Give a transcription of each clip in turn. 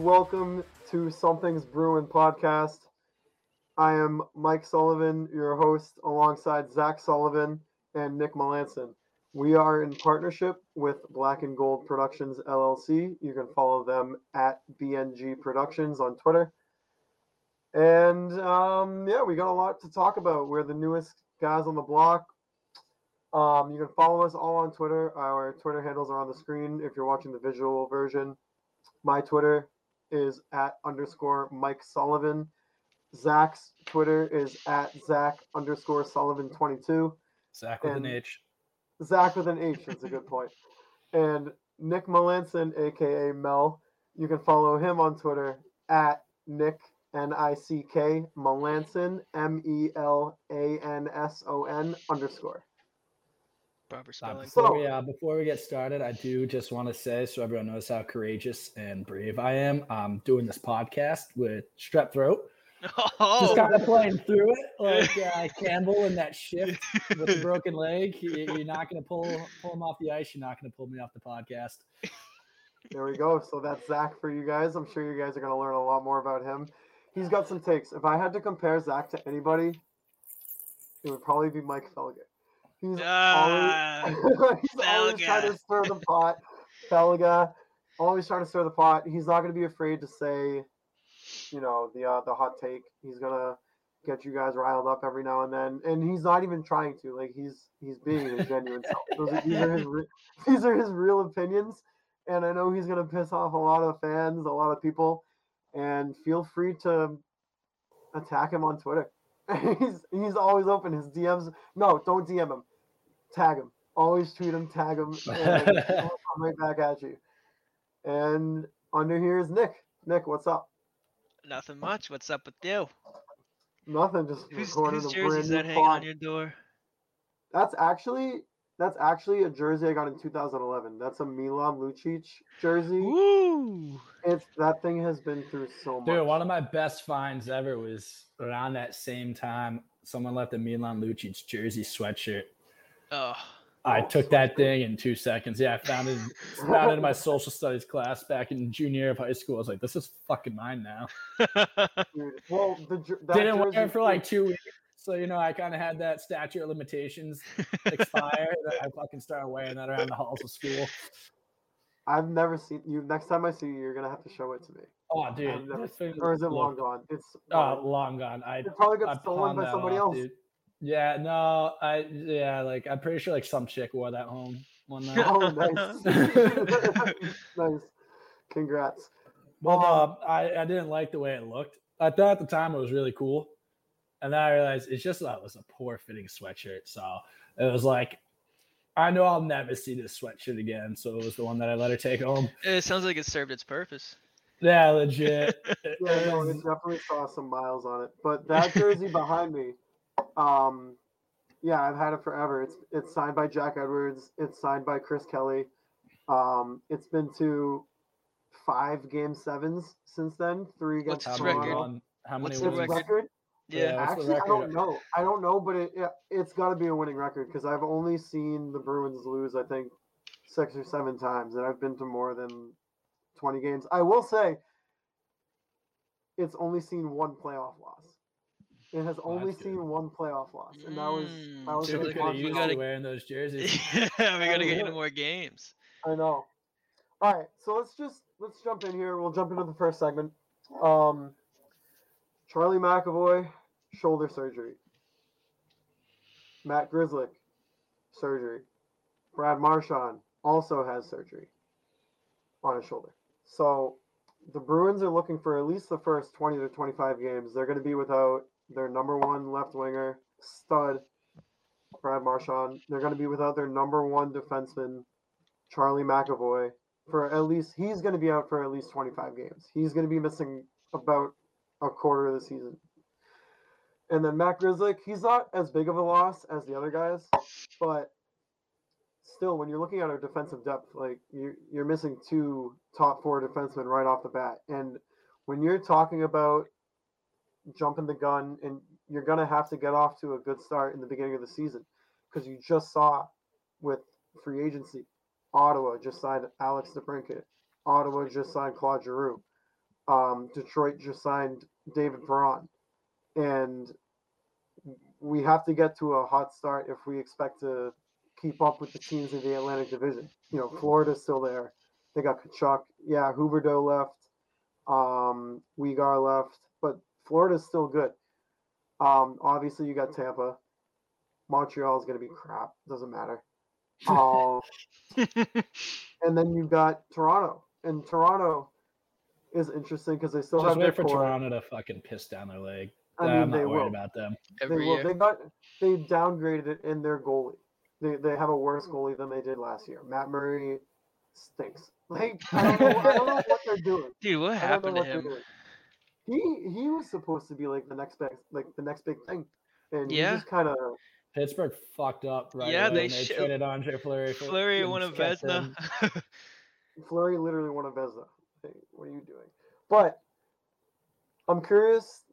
Welcome to Something's Bruin podcast. I am Mike Sullivan, your host, alongside Zach Sullivan and Nick Melanson. We are in partnership with Black and Gold Productions LLC. You can follow them at BNG Productions on Twitter. And um, yeah, we got a lot to talk about. We're the newest guys on the block. Um, you can follow us all on Twitter. Our Twitter handles are on the screen if you're watching the visual version. My Twitter is at underscore Mike Sullivan. Zach's Twitter is at Zach underscore Sullivan 22. Zach with And- an H. Zach with an H. That's a good point. And Nick Melanson, aka Mel, you can follow him on Twitter at Nick N I C K Melanson M E L A N S O N underscore. Proper Uh, spelling. before, we, uh, before we get started, I do just want to say so everyone knows how courageous and brave I am. I'm doing this podcast with strep throat. Just Oh, kind of playing through it like uh, Campbell in that shift with the broken leg. You- You're not going to pull pull him off the ice. You're not going to pull me off the podcast. There we go. So that's Zach for you guys. I'm sure you guys are going to learn a lot more about him. He's got some takes. If I had to compare Zach to anybody, it would probably be Mike Felger. He's Ah, always, he's always trying to stir the pot. Felger, always trying to stir the pot. He's not going to be afraid to say, you know, the uh, the hot take. He's gonna get you guys riled up every now and then, and he's not even trying to. Like he's he's being his genuine self. Those are, these are his re- these are his real opinions, and I know he's gonna piss off a lot of fans, a lot of people, and feel free to attack him on Twitter. he's he's always open. His DMs. No, don't DM him. Tag him. Always tweet him. Tag him. And he'll come right back at you. And under here is Nick. Nick, what's up? nothing much. What's up with you? Nothing. Just Whose, recording whose a jersey brand is that hanging on your door? That's actually that's actually a jersey I got in 2011. That's a Milan Lucic jersey. Woo! It's that thing has been through so much. Dude, one of my best finds ever was around that same time. Someone left a Milan Lucic jersey sweatshirt. Oh, I took so that sweet. thing in two seconds. Yeah, I found it, found it in my social studies class back in junior year of high school. I was like, this is fucking mine now. Well, the jer- that Didn't wear jersey it for like two weeks. So, you know, I kind of had that statute of limitations expire. that I fucking started wearing that around the halls of school. I've never seen you. Next time I see you, you're gonna have to show it to me. Oh, I've dude. never- this thing Or is it looked- long gone? It's oh, gone. long gone. I, it probably I got stolen by somebody off, else. dude. Yeah, no, I, yeah, like, I'm pretty sure like some chick wore that home one night. Oh, nice. nice. Congrats. Well, uh, I, I didn't like the way it looked. I thought at the time it was really cool. And then I realized it's just that it was a poor fitting sweatshirt. So it was like, I know I'll never see this sweatshirt again. So it was the one that I let her take home. it sounds like it served its purpose. Yeah, legit. Yeah, no, it definitely saw some miles on it. But that jersey behind me, um, yeah, I've had it forever. It's it's signed by Jack Edwards. It's signed by Chris Kelly. Um, it's been to five game sevens since then. Three against What's how its many record? How many What's the record? record? Yeah. Yeah. What's the Actually, I don't know. I don't know, but it, it it's got to be a winning record because I've only seen the Bruins lose. I think six or seven times, and I've been to more than twenty games. I will say, it's only seen one playoff loss. It has only that's good. seen one playoff loss, and that was Mm, that was Dude, we against could have gotta- we used Montreal. gotta- you wearing those jerseys. yeah, we gotta get into more games. I know. All right, so let's just let's jump in here. We'll jump into the first segment. Um, Charlie McAvoy shoulder surgery. Matt Grzelcyk surgery. Brad Marchand also has surgery on his shoulder. So the Bruins are looking for at least the first 20 to 25 games. They're going to be without their number one left winger, stud, Brad Marchand. They're going to be without their number one defenseman, Charlie McAvoy, for at least, he's going to be out for at least 25 games. He's going to be missing about a quarter of the season. And then Matt Grzelcyk, he's not as big of a loss as the other guys, but still, when you're looking at our defensive depth, like you, you're missing two top four defensemen right off the bat. And when you're talking about jumping the gun, and you're going to have to get off to a good start in the beginning of the season, because you just saw with free agency, Ottawa just signed Alex DeBrincat. Ottawa just signed Claude Giroux. Um, Detroit just signed David Perron, and we have to get to a hot start if we expect to keep up with the teams in the Atlantic Division. You know, Florida's still there. They got Tkachuk. Yeah, Huberdeau left. Um, Weegar left, Florida's still good. Um, obviously, you got Tampa. Montreal is going to be crap. Doesn't matter. Um, and then you've got Toronto, and Toronto is interesting because they still Just have their wait for core. Toronto to fucking piss down their leg. I mean, I'm they not worried will. about them. They will. year. They got they downgraded it in their goalie. They they have a worse goalie than they did last year. Matt Murray stinks. Like I don't know, I don't know what they're doing. Dude, what I don't know happened to what him? Doing. He he was supposed to be like the next big like the next big thing, and Yeah. he just kind of Pittsburgh fucked up right Yeah, they when they should- traded Andre Fleury. for- Fleury won a kept Vezina. him. Fleury literally won a Vezina. Hey, what are you doing? But I'm curious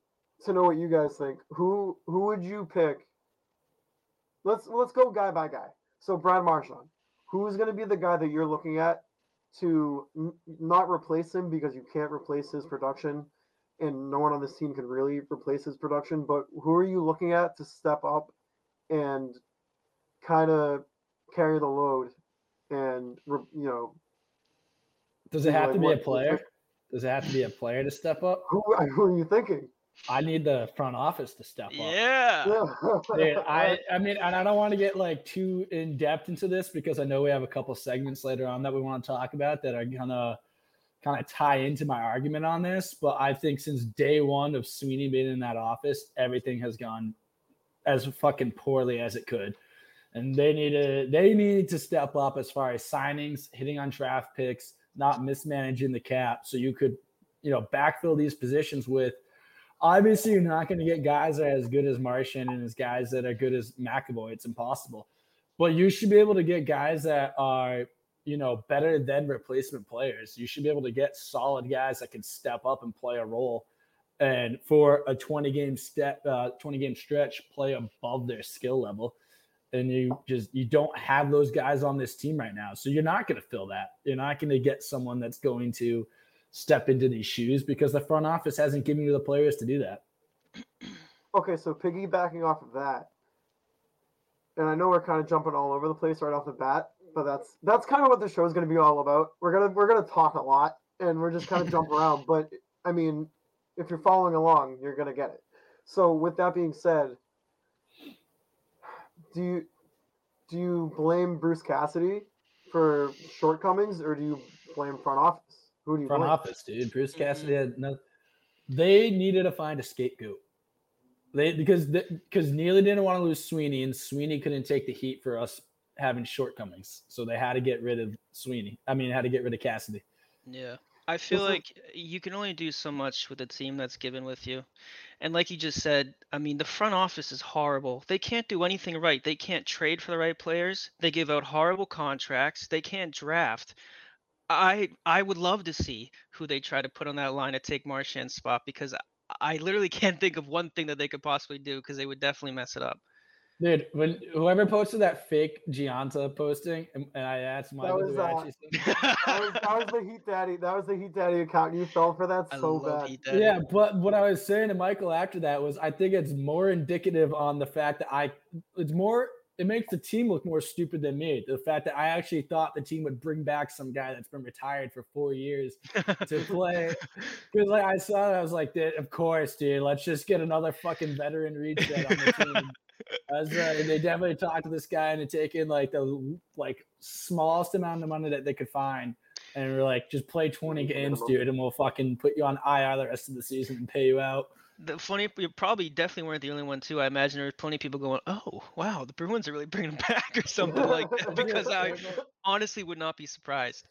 to know what you guys think. Who who would you pick? Let's let's go guy by guy. So Brad Marchand, who's going to be the guy that you're looking at to n- not replace him because you can't replace his production, and no one on this team can really replace his production. But who are you looking at to step up and kind of carry the load and you know Does it have like to be a player? Does it have to be a player to step up? Who, who are you thinking? I need the front office to step up. yeah. Dude, I, I mean, and I don't want to get like too in depth into this because I know we have a couple segments later on that we want to talk about that are gonna kind of tie into my argument on this. But I think since day one of Sweeney being in that office, everything has gone as fucking poorly as it could. And they need to they need to step up as far as signings, hitting on draft picks, not mismanaging the cap, so you could, you know, backfill these positions with obviously you're not going to get guys that are as good as Marchand and as guys that are good as McAvoy. It's impossible. But you should be able to get guys that are, you know, better than replacement players. You should be able to get solid guys that can step up and play a role. And for a 20 game step, uh, 20 game stretch, play above their skill level. And you just you don't have those guys on this team right now, so you're not going to fill that. You're not going to get someone that's going to step into these shoes because the front office hasn't given you the players to do that. okay, so piggybacking off of that, and I know we're kind of jumping all over the place right off the bat, but that's that's kind of what the show is going to be all about. We're gonna we're gonna talk a lot, and we're just kind of jump around. But I mean, if you're following along, you're gonna get it. So with that being said, do you do you blame Bruce Cassidy for shortcomings, or do you blame front office? Who do you blame? Front blame? office, dude. Bruce Cassidy had no. They needed to find a scapegoat. They because because Neely didn't want to lose Sweeney, and Sweeney couldn't take the heat for us having shortcomings, so they had to get rid of Sweeney. I mean, had to get rid of Cassidy. Yeah. I feel is- like you can only do so much with a team that's given with you. And like you just said, I mean, the front office is horrible. They can't do anything right. They can't trade for the right players. They give out horrible contracts. They can't draft. I I would love to see who they try to put on that line to take Marchand's spot because I, I literally can't think of one thing that they could possibly do because they would definitely mess it up. Dude, when whoever posted that fake Gionta posting, and, and I asked Mike, That was, the uh, That was, that was the Heat Daddy. That was the Heat Daddy account. You fell for that I so love bad. Heat Daddy. Yeah, but what I was saying to Michael after that was I think it's more indicative on the fact that I it's more it makes the team look more stupid than me. The fact that I actually thought the team would bring back some guy that's been retired for four years to play. Because like I saw it, I was like, "Dude, of course, dude. Let's just get another fucking veteran retread on the team. As, uh, they definitely talked to this guy and take in like the like smallest amount of money that they could find. And we're like, just play 20 games, dude, and we'll fucking put you on IR the rest of the season and pay you out. The funny, you probably definitely weren't the only one too. I imagine there were plenty of people going, "Oh, wow, the Bruins are really bringing him back" or something like that. Because I honestly would not be surprised.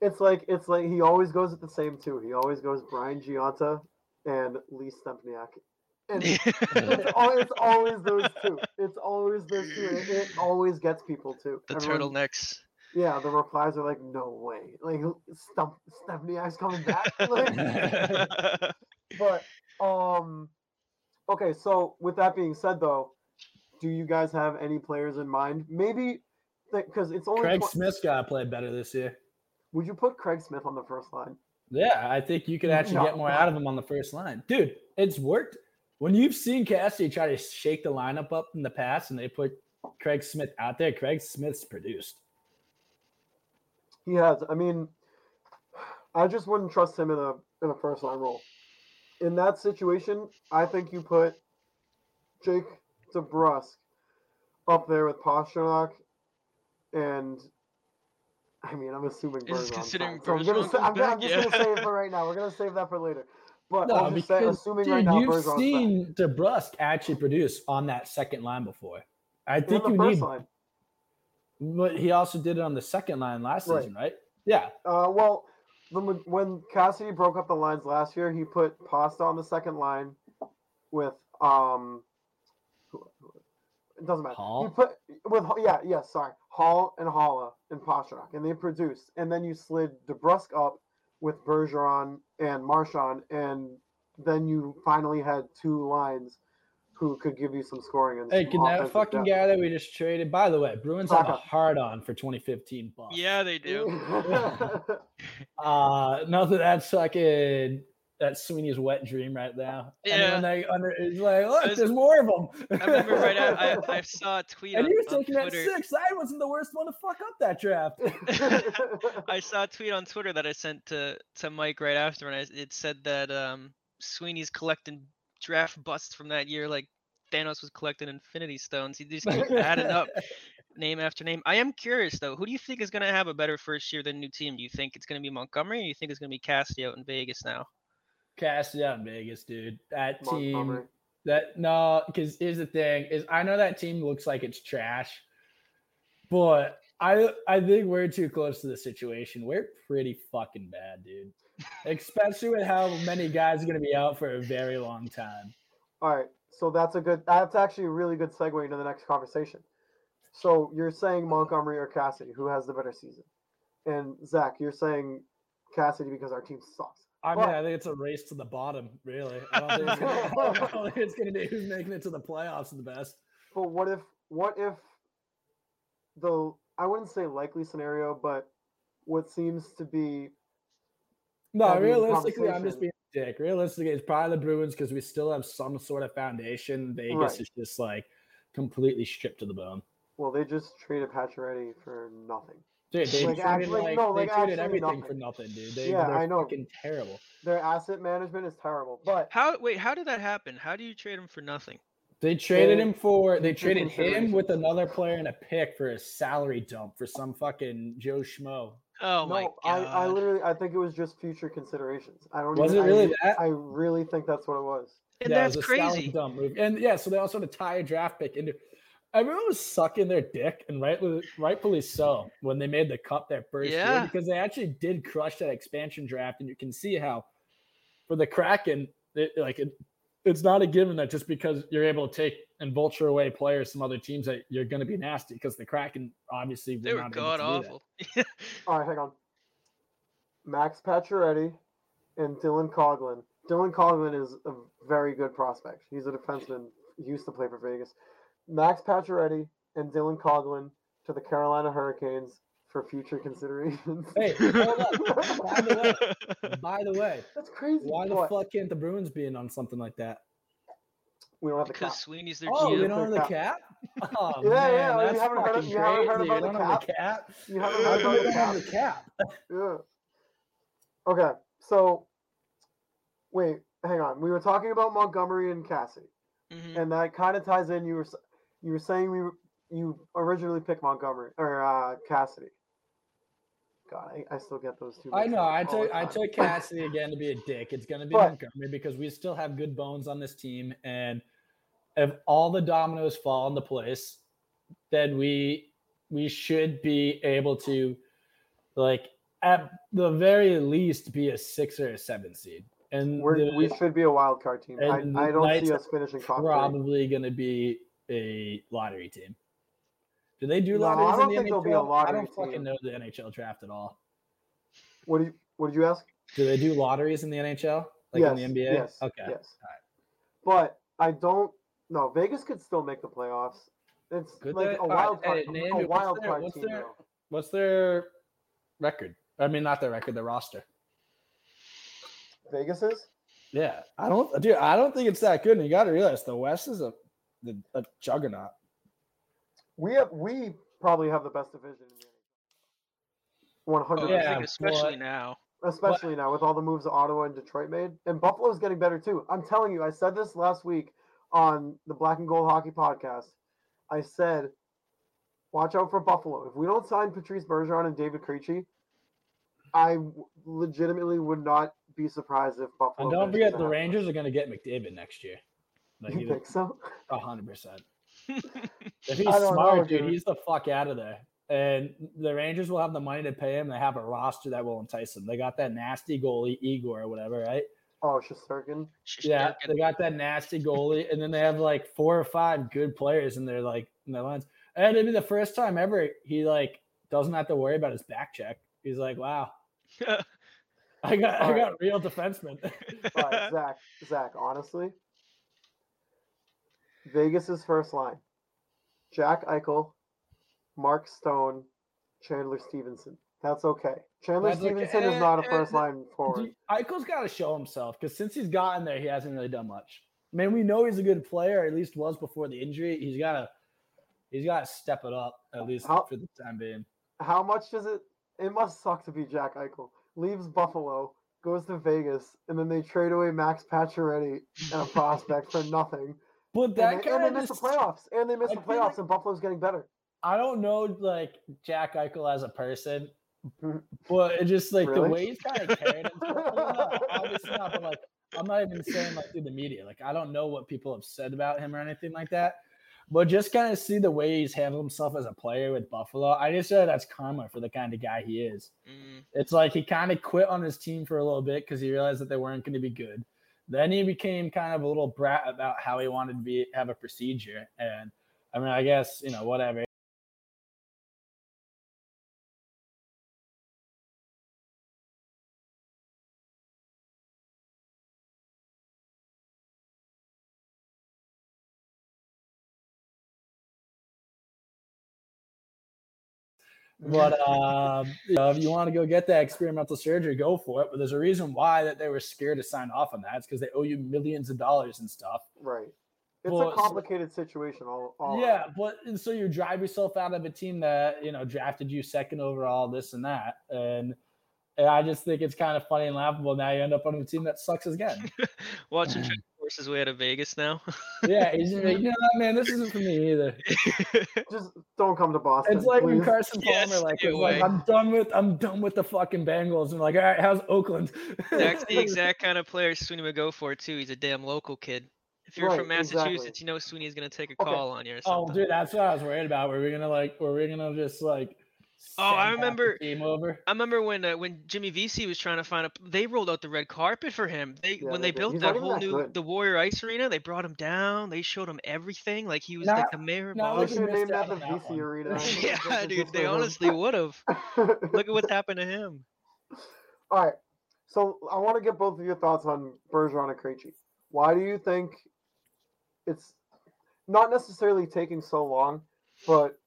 It's like it's like he always goes with the same two. He always goes Brian Gionta and Lee Stempniak. And it's, al- it's always those two. It's always those two. It, it always gets people too. The Everyone- turtlenecks. Yeah, the replies are like, "No way!" Like Stump Stempniak's coming back. Like, but um, okay. So with that being said, though, do you guys have any players in mind? Maybe because it's only Craig twen- Smith's got to play better this year. Would you put Craig Smith on the first line? Yeah, I think you could actually No. get more out of him on the first line. Dude, it's worked. When you've seen Cassidy try to shake the lineup up in the past and they put Craig Smith out there, Craig Smith's produced. He has. I mean, I just wouldn't trust him in a in a first line role. In that situation, I think you put Jake DeBrusk up there with Pastrnak, and I mean, I'm assuming Is considering fine. So I'm, gonna say, I'm, comes I'm back? just gonna save it for right now. We're gonna save that for later. But No, I'm just saying, assuming dude, right now you've seen DeBrusk actually produce on that second line before. I in think you need, line. but he also did it on the second line last Right. season, right? Yeah, Uh, well, the, when Cassidy broke up the lines last year, he put Pasta on the second line with um. It doesn't matter. Hall? He put with yeah yeah sorry Hall and Haula and Pastrnak and they produced and then you slid DeBrusk up with Bergeron and Marchand and then you finally had two lines who could give you some scoring and Hey, can that offensive fucking depth. guy that we just traded? By the way, Bruins have a hard on for 2015 bucks. Yeah, they do. Uh, nothing. That's fucking that's Sweeney's wet dream right now. And Yeah. when they under, it's like, look, was- there's more of them. I remember right out, I, I saw a tweet and on, was on taking that six. I wasn't the worst one to fuck up that draft. I saw a tweet on Twitter that I sent to to Mike right after, and I, it said that um, Sweeney's collecting draft busts from that year, like Thanos was collecting Infinity Stones. He just keep adding up name after name. I am curious though, who do you think is going to have a better first year than new team? Do you think it's going to be Montgomery, or do you think it's going to be Cassidy out in Vegas now? Cassidy out in Vegas, dude. That team. That no, because here's the thing: is I know that team looks like it's trash, but I I think we're too close to the situation. We're pretty fucking bad, dude. Especially with how many guys are going to be out for a very long time. All right, so that's a good. That's actually a really good segue into the next conversation. So you're saying Montgomery or Cassidy, who has the better season? And Zach, you're saying Cassidy because our team sucks. I mean, But- I think it's a race to the bottom, really. I don't think it's gonna, I don't think it's going to be who's making it to the playoffs the best. But what if what if the I wouldn't say likely scenario, but what seems to be No, realistically, I'm just being a dick. Realistically, it's probably the Bruins because we still have some sort of foundation. Vegas Right. is just like completely stripped to the bone. well, they just traded Pacioretty for nothing. Dude, they Like, traded actually- like, no, they like, traded actually everything for nothing. nothing, dude. They, Yeah, they're I know. fucking terrible. Their asset management is terrible. But How wait? How did that happen? How do you trade him for nothing? They traded They- him for they traded him with another player and a pick for a salary dump for some fucking Joe Schmo. Oh my god! I, I literally I think it was just future considerations. I don't Was even, it really I, that? I really think that's what it was. and Yeah, it that's was a salary crazy. dump move. And yeah, so they also had to tie a draft pick into. Everyone was sucking their dick, and rightly, rightfully so, when they made the cup that first Yeah. year because they actually did crush that expansion draft, and you can see how, for the Kraken, it, like it, it's not a given that just because you're able to take and vulture away players from other teams that you're going to be nasty because the Kraken obviously They were not able god to do that. awful. All right, hang on. Max Pacioretty and Dylan Coghlan. Dylan Coghlan is a very good prospect. He's a defenseman. He used to play for Vegas. Max Pacioretty and Dylan Coghlan to the Carolina Hurricanes for future considerations. Hey, hold up. By the way, by the way, That's crazy. why the What? fuck can't the Bruins be in on something like that? We don't have the cap. because Sweeney's their Oh, GM. we don't have the Cap. cap. Oh, Yeah, man, yeah, you haven't heard of- you haven't heard about We the don't the cap. You haven't heard come about the don't cap? the cap? Yeah. Okay, so wait, hang on. We were talking about Montgomery and Cassidy. Mhm. and that kind of ties in. You were s- you were saying we were- you originally picked Montgomery or uh, Cassidy. God, I, I still get those two. I know. I took I took Cassidy again to be a dick. It's gonna be But- Montgomery because we still have good bones on this team, and if all the dominoes fall into place, then we we should be able to, like at the very least, be a six or a seven seed. And We're, the- we should be a wild card team. I, I don't see us finishing probably going to be a lottery team. Do they do No, I lotteries don't in the think NHL? be a lottery I don't fucking team. know the NHL draft at all. What do you What did you ask? Do they do lotteries in the NHL, like in the NBA? Yes. Okay. Yes. But I don't. No, Vegas could still make the playoffs. It's Could like they? a wild card. hey, name a me- what's wild their- card what's team. their- What's their record? I mean, not their record, their roster. Vegas is. Yeah, I don't, dude. I don't think it's that good. And you got to realize the West is a the, a juggernaut. We have we probably have the best division in the One hundred I Yeah, percent. especially but- now. Especially now with all the moves Ottawa and Detroit made, and Buffalo's getting better too. I'm telling you, I said this last week on the Black and Gold Hockey Podcast. I said, watch out for Buffalo. If we don't sign Patrice Bergeron and David Krejci, I legitimately would not be surprised if Buffalo. And don't forget, the ahead. Rangers are going to get McDavid next year. Like, You think so? a hundred percent. If he's smart, know, dude, dude. he's the fuck out of there. And the Rangers will have the money to pay him. They have a roster that will entice him. They got that nasty goalie Igor or whatever, right? Oh, Shesterkin. Yeah, they got that nasty goalie, and then they have like four or five good players in their like in their lines. And it'd be the first time ever he like doesn't have to worry about his back check. He's like, wow, I got I All right. got real defensemen. All right, Zach. Zach, honestly, Vegas's first line: Jack Eichel, Mark Stone, Chandler Stephenson. That's okay. Chandler That's okay. Stephenson is not a Eh, first eh, line forward. Eichel's got to show himself because since he's gotten there, he hasn't really done much. I mean, we know he's a good player, at least was before the injury. He's got to he's got to step it up at least How- for the time being. How much does it? It must suck to be Jack Eichel. Leaves Buffalo, goes to Vegas, and then they trade away Max Pacioretty and a prospect for nothing. But And that they, and they kind miss of the playoffs. And they miss I the playoffs, like- and Buffalo's getting better. I don't know, like Jack Eichel as a person, but it just like the way he's kind of carried himself. well, obviously not, but like I'm not even saying like through the media. Like I don't know what people have said about him or anything like that. But just kind of see the way he's handled himself as a player with Buffalo. I just say that's karma for the kind of guy he is. Mm, It's like he kind of quit on his team for a little bit because he realized that they weren't going to be good. Then he became kind of a little brat about how he wanted to be have a procedure. And I mean, I guess you know whatever. But um, you know, if you want to go get that experimental surgery, go for it. But there's a reason why that they were scared to sign off on that. It's because they owe you millions of dollars and stuff. Right. It's Well, a so- complicated situation. All, all yeah, around. but and so you drive yourself out of a team that you know drafted you second overall, this and that, and, and I just think it's kind of funny and laughable. Now you end up on a team that sucks again. Watch him try to force his way out of Vegas now. yeah, he's just like, you know what, man, this isn't for me either. just don't come to Boston. It's like when. Carson Yeah, Palmer like was like. I'm done with I'm done with the fucking Bengals. I'm like, all right, how's Oakland? That's the exact kind of player Sweeney would go for too. He's a damn local kid. If you're from Right, exactly. Massachusetts, you know Sweeney's gonna take a Okay. call on you or Oh, dude, that's what I was worried about. Were we gonna like? Were we gonna just like? Oh, I send half the remember- Team over. I remember when uh, when Jimmy Vesey was trying to find a. They rolled out the red carpet for him. They Yeah, when they they, built that whole new good. the Warrior Ice Arena. They brought him down. They showed him everything. Like he was Now- like the mayor of now They should have named that the out Vesey. Arena. yeah, dude, they honestly would have. Look at what's happened to him. All right. So I want to get both of your thoughts on Bergeron and Krejci. Why do you think it's not necessarily taking so long, but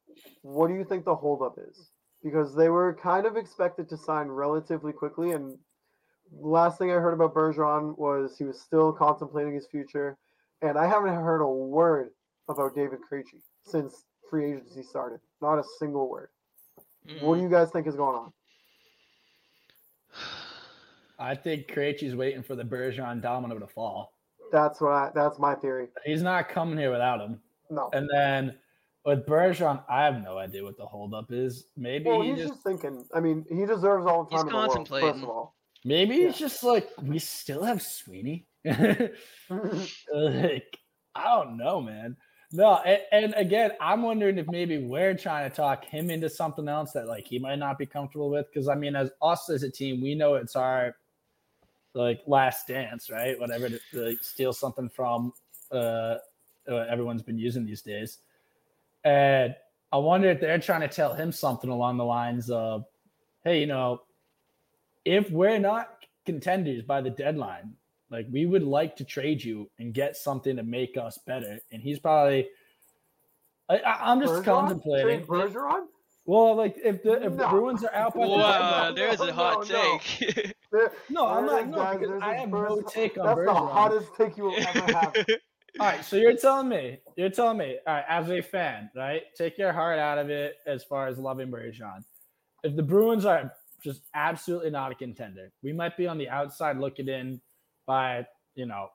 what do you think the holdup is? Because they were kind of expected to sign relatively quickly, and last thing I heard about Bergeron was he was still contemplating his future, and I haven't heard a word about David Krejci since free agency started. Not a single word. What do Mm. you guys think is going on? I think Krejci's waiting for the Bergeron domino to fall. That's what I. That's my theory. He's not coming here without him. No. And then with Bergeron, I have no idea what the holdup is. Maybe Well, he he's just, just thinking. I mean, he deserves all the He's time in the world. First contemplating. of all, maybe yeah. he's just like we still have Sweeney. like I don't know, man. No, and, and again, I'm wondering if maybe we're trying to talk him into something else that like he might not be comfortable with. Because I mean, as us as a team, we know it's our like last dance, right? Whatever to, to like, steal something from uh, uh, everyone's been using these days. And I wonder if they're trying to tell him something along the lines of, "Hey, you know, if we're not contenders by the deadline, like we would like to trade you and get something to make us better. And he's probably, I, I, I'm just Bergeron? contemplating. Bergeron? Well, like if the if the Bruins are out by the Wow, deadline, there's no, a hot no, no. take. There- no, I'm not. No, guys. I his have no take on That's the hottest take you will ever have. All right, so you're telling me, you're telling me, all right, as a fan, right? Take your heart out of it as far as loving Bergeron. If the Bruins are just absolutely not a contender, we might be on the outside looking in by, you know,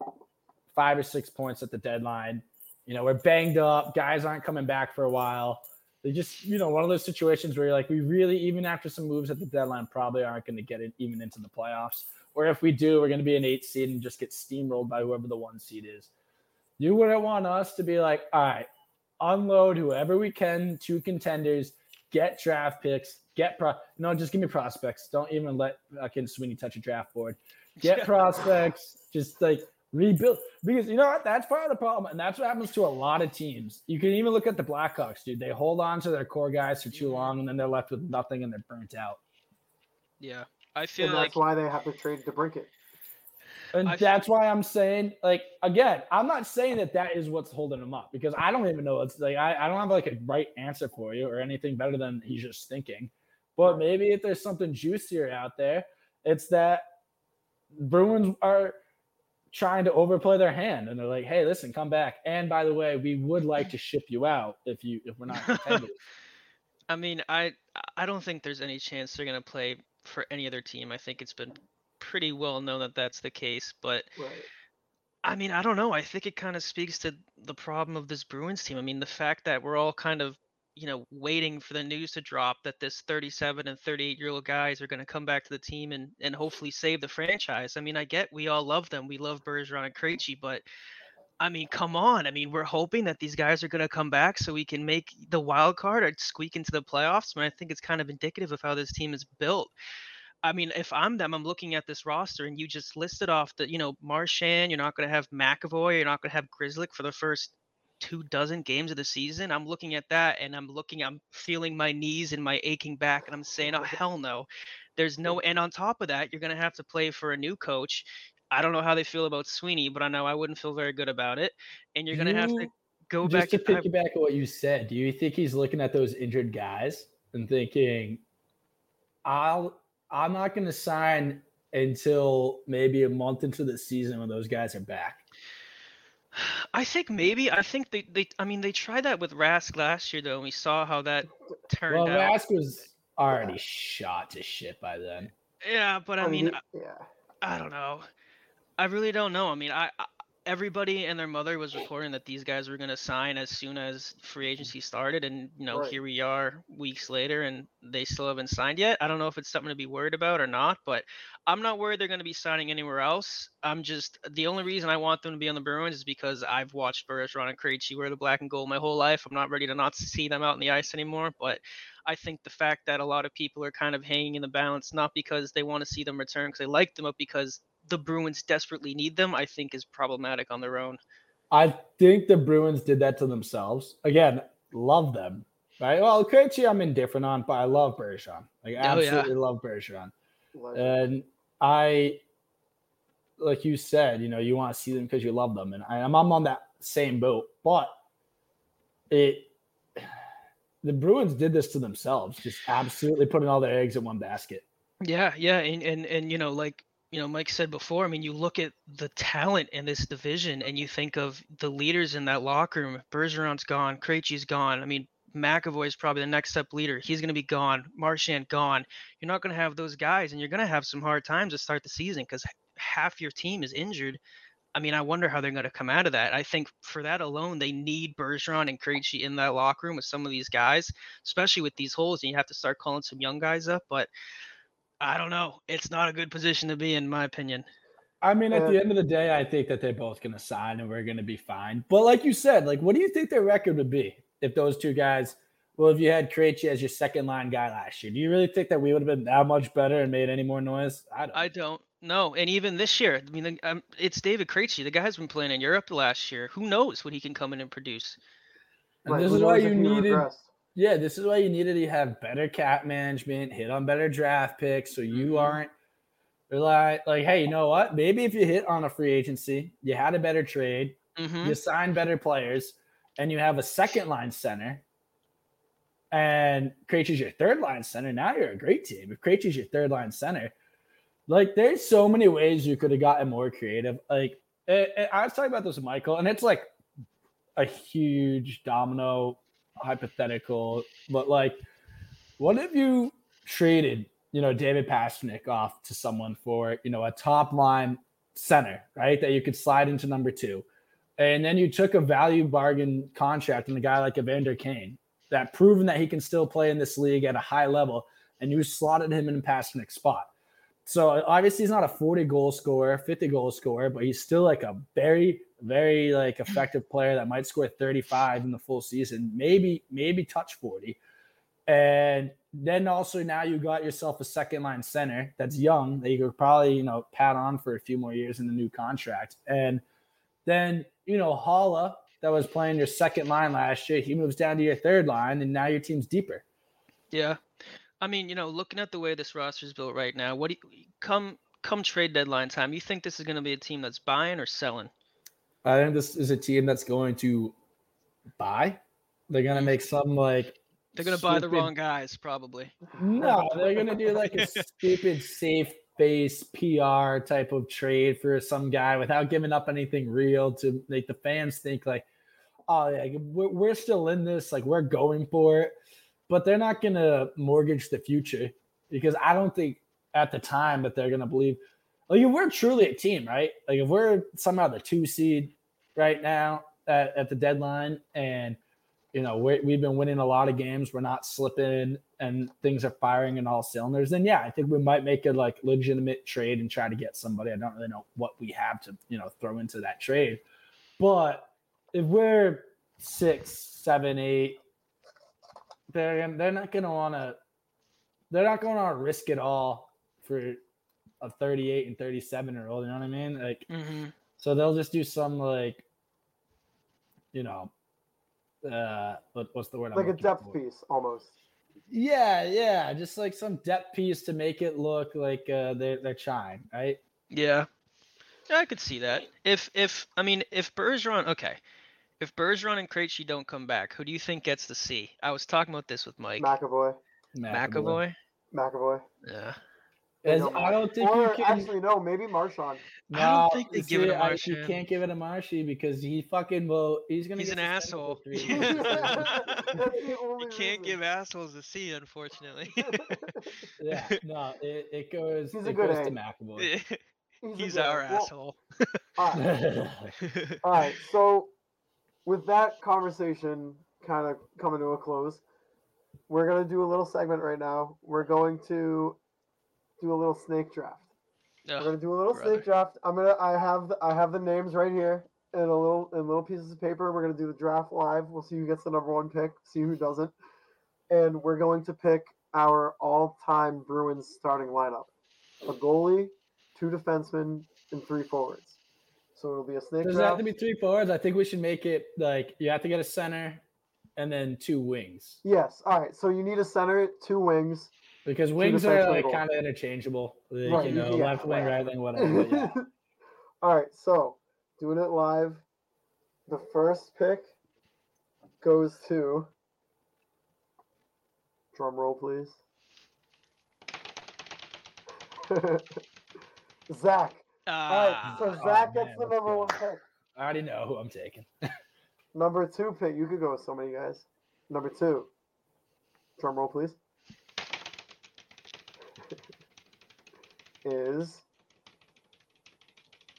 five or six points at the deadline. You know, we're banged up, guys aren't coming back for a while. They just, you know, one of those situations where you're like, we really, even after some moves at the deadline, probably aren't going to get it even into the playoffs. Or if we do, we're going to be an eight seed and just get steamrolled by whoever the one seed is. You wouldn't want us to be like, all right, unload whoever we can, to contenders, get draft picks, get pro. No, just give me prospects. Don't even let fucking Sweeney touch a draft board. Get prospects. Just like rebuild because you know what? That's part of the problem, and that's what happens to a lot of teams. You can even look at the Blackhawks, dude. They hold on to their core guys for too mm-hmm. long, and then they're left with nothing, and they're burnt out. yeah, I feel And like that's why they have to trade DeBrincat. And I that's why I'm saying, like, again, I'm not saying that that is what's holding him up because I don't even know. It's like I, I don't have like a right answer for you or anything better than he's just thinking. But maybe if there's something juicier out there, it's that Bruins are trying to overplay their hand and they're like, hey, listen, come back. And by the way, we would like to ship you out if you if we're not contenders. I mean, I I don't think there's any chance they're gonna play for any other team. I think it's been pretty well known that that's the case. But Right. I mean, I don't know. I think it kind of speaks to the problem of this Bruins team. I mean, the fact that we're all kind of you know waiting for the news to drop that this 37 and 38 year old guys are going to come back to the team and and hopefully save the franchise. I mean, I get we all love them. We love Bergeron and Krejci, but I mean, come on. I mean, we're hoping that these guys are going to come back so we can make the wild card or squeak into the playoffs. But I think it's kind of indicative of how this team is built. I mean, if I'm them, I'm looking at this roster and you just listed off the, you know, Marchand, you're not going to have McAvoy, you're not going to have Grzelcyk for the first two dozen games of the season. I'm looking at that and I'm looking, I'm feeling my knees and my aching back and I'm saying, oh, hell no. There's no, and on top of that, you're going to have to play for a new coach. I don't know how they feel about Sweeney, but I know I wouldn't feel very good about it. And you're going to have to go just back to piggyback on what you said, do you think he's looking at those injured guys and thinking, "I'll I'm not going to sign until maybe a month into the season when those guys are back." I think maybe. I think they, they I mean they tried that with Rask last year though, and we saw how that turned Well, out. Rask was already shot to shit by then. Yeah, but I mean, he- yeah. I don't know. I really don't know. I mean, I, I everybody and their mother was reporting that these guys were going to sign as soon as free agency started, and you know Right. here we are weeks later, and they still haven't signed yet. I don't know if it's something to be worried about or not, but I'm not worried they're going to be signing anywhere else. I'm just the only reason I want them to be on the Bruins is because I've watched Bergeron and Krejci wear the black and gold my whole life. I'm not ready to not see them out on the ice anymore, but I think the fact that a lot of people are kind of hanging in the balance, not because they want to see them return because they like them, but because the Bruins desperately need them, I think is problematic on their own. I think the Bruins did that to themselves. Again, love them. Right? Well, Krejci, I'm indifferent on, but I love Bergeron. Like, Oh, yeah. absolutely love Bergeron. Legend. And I, like you said, you know, you want to see them because you love them, and I, I'm I'm on that same boat. But it, the Bruins did this to themselves, just absolutely putting all their eggs in one basket. Yeah, yeah, and and and you know, like you know, Mike said before. I mean, you look at the talent in this division, and you think of the leaders in that locker room. Bergeron's gone, Krejci's gone. I mean, McAvoy's probably the next step leader. He's going to be gone. Marchand gone. You're not going to have those guys, and you're going to have some hard times to start the season because half your team is injured. I mean, I wonder how they're going to come out of that. I think for that alone, they need Bergeron and Krejci in that locker room with some of these guys, especially with these holes. And you have to start calling some young guys up. But I don't know. It's not a good position to be in, my opinion. I mean, at Yeah. the end of the day, I think that they're both going to sign and we're going to be fine. But like you said, like, what do you think their record would be if those two guys? Well, if you had Krejci as your second line guy last year, do you really think that we would have been that much better and made any more noise? I don't. I don't know. And even this year, I mean, um, it's David Krejci. The guy's been playing in Europe last year. Who knows what he can come in and produce? and Right, this is why you if he needed. regressed? Yeah, this is why you needed to have better cap management, hit on better draft picks, so you Mhm. aren't like like, hey, you know what? Maybe if you hit on a free agency, you had a better trade, hmm you sign better players, and you have a second line center, and Krejci's your third line center, now you're a great team. If Krejci's your third line center, like there's so many ways you could have gotten more creative. Like it, it, I was talking about this with Michael, and it's like a huge domino hypothetical, but like, what if you traded, you know, David Pastrnak off to someone for, you know, a top line center, right? That you could slide into number two. And then you took a value bargain contract and a guy like Evander Kane that proven that he can still play in this league at a high level, and you slotted him in Pastrnak's spot. So obviously he's not a 40 goal scorer, 50 goal scorer, but he's still like a very, very like effective player that might score 35 in the full season, maybe, maybe touch 40. And then also now you got yourself a second line center that's young that you could probably, you know, pat on for a few more years in the new contract. And then, you know, Haula that was playing your second line last year, he moves down to your third line and now your team's deeper. Yeah. I mean, you know, looking at the way this roster is built right now, what do you come come trade deadline time? You think this is going to be a team that's buying or selling? I think this is a team that's going to buy. They're going to hmm. make some like they're going to buy the wrong guys, probably. No, they're going to do like a stupid safe base PR type of trade for some guy without giving up anything real to make the fans think like, oh yeah, we're, we're still in this, like we're going for it but they're not going to mortgage the future because I don't think at the time that they're going to believe. Like, if we're truly a team, right? Like, if we're somehow the two seed right now at, at the deadline and, you know, we we've been winning a lot of games, we're not slipping and things are firing in all cylinders, then yeah, I think we might make a like legitimate trade and try to get somebody. I don't really know what we have to, you know, throw into that trade. But if we're six, seven, eight, they're they're not gonna want to they're not going to risk it all for a 38 and 37 year old. You know what I mean? Like, mm-hmm. so they'll just do some like, you know, uh, what, what's the word? Like I'm a depth for? piece, almost. Yeah, yeah, just like some depth piece to make it look like uh, they're they're trying, right? Yeah, yeah, I could see that. If if I mean if Bergeron, okay, if Bergeron and Krejci don't come back, who do you think gets the C? I was talking about this with Mike. McAvoy. McAvoy. McAvoy. Yeah. As, I don't think or you can. Actually, no. Maybe Marchand. No, I don't think they see, give it to I, Marchand. you can't give it to Marshy because he fucking will. He's gonna. He's an asshole. That's you the only can't reason. give assholes a C, unfortunately. yeah, no, it, it goes. He's a it good goes A. to McAvoy. He's, He's good- our well, asshole. All right. All right. So, with that conversation kind of coming to a close, we're gonna do a little segment right now. We're going to do a little snake draft. We're gonna do a little brother. snake draft. I'm gonna. I have. The, I have the names right here in a little in little pieces of paper. We're gonna do the draft live. We'll see who gets the number one pick. See who doesn't. And we're going to pick our all-time Bruins starting lineup: a goalie, two defensemen, and three forwards. So it'll be a snake Does it have to be three forwards? I think we should make it like you have to get a center and then two wings Yes. All right. So you need a center, two wings. Because wings are like kind of interchangeable. Like, Right, you know, yeah, left wing, right. right wing, whatever. Yeah. All right. So doing it live. The first pick goes to. Drum roll, please. Zach. Ah. All right. So oh, Zach man, gets the number one pick. I already know who I'm taking. Number two pick. You could go with so many guys. Number two. Drum roll, please. Is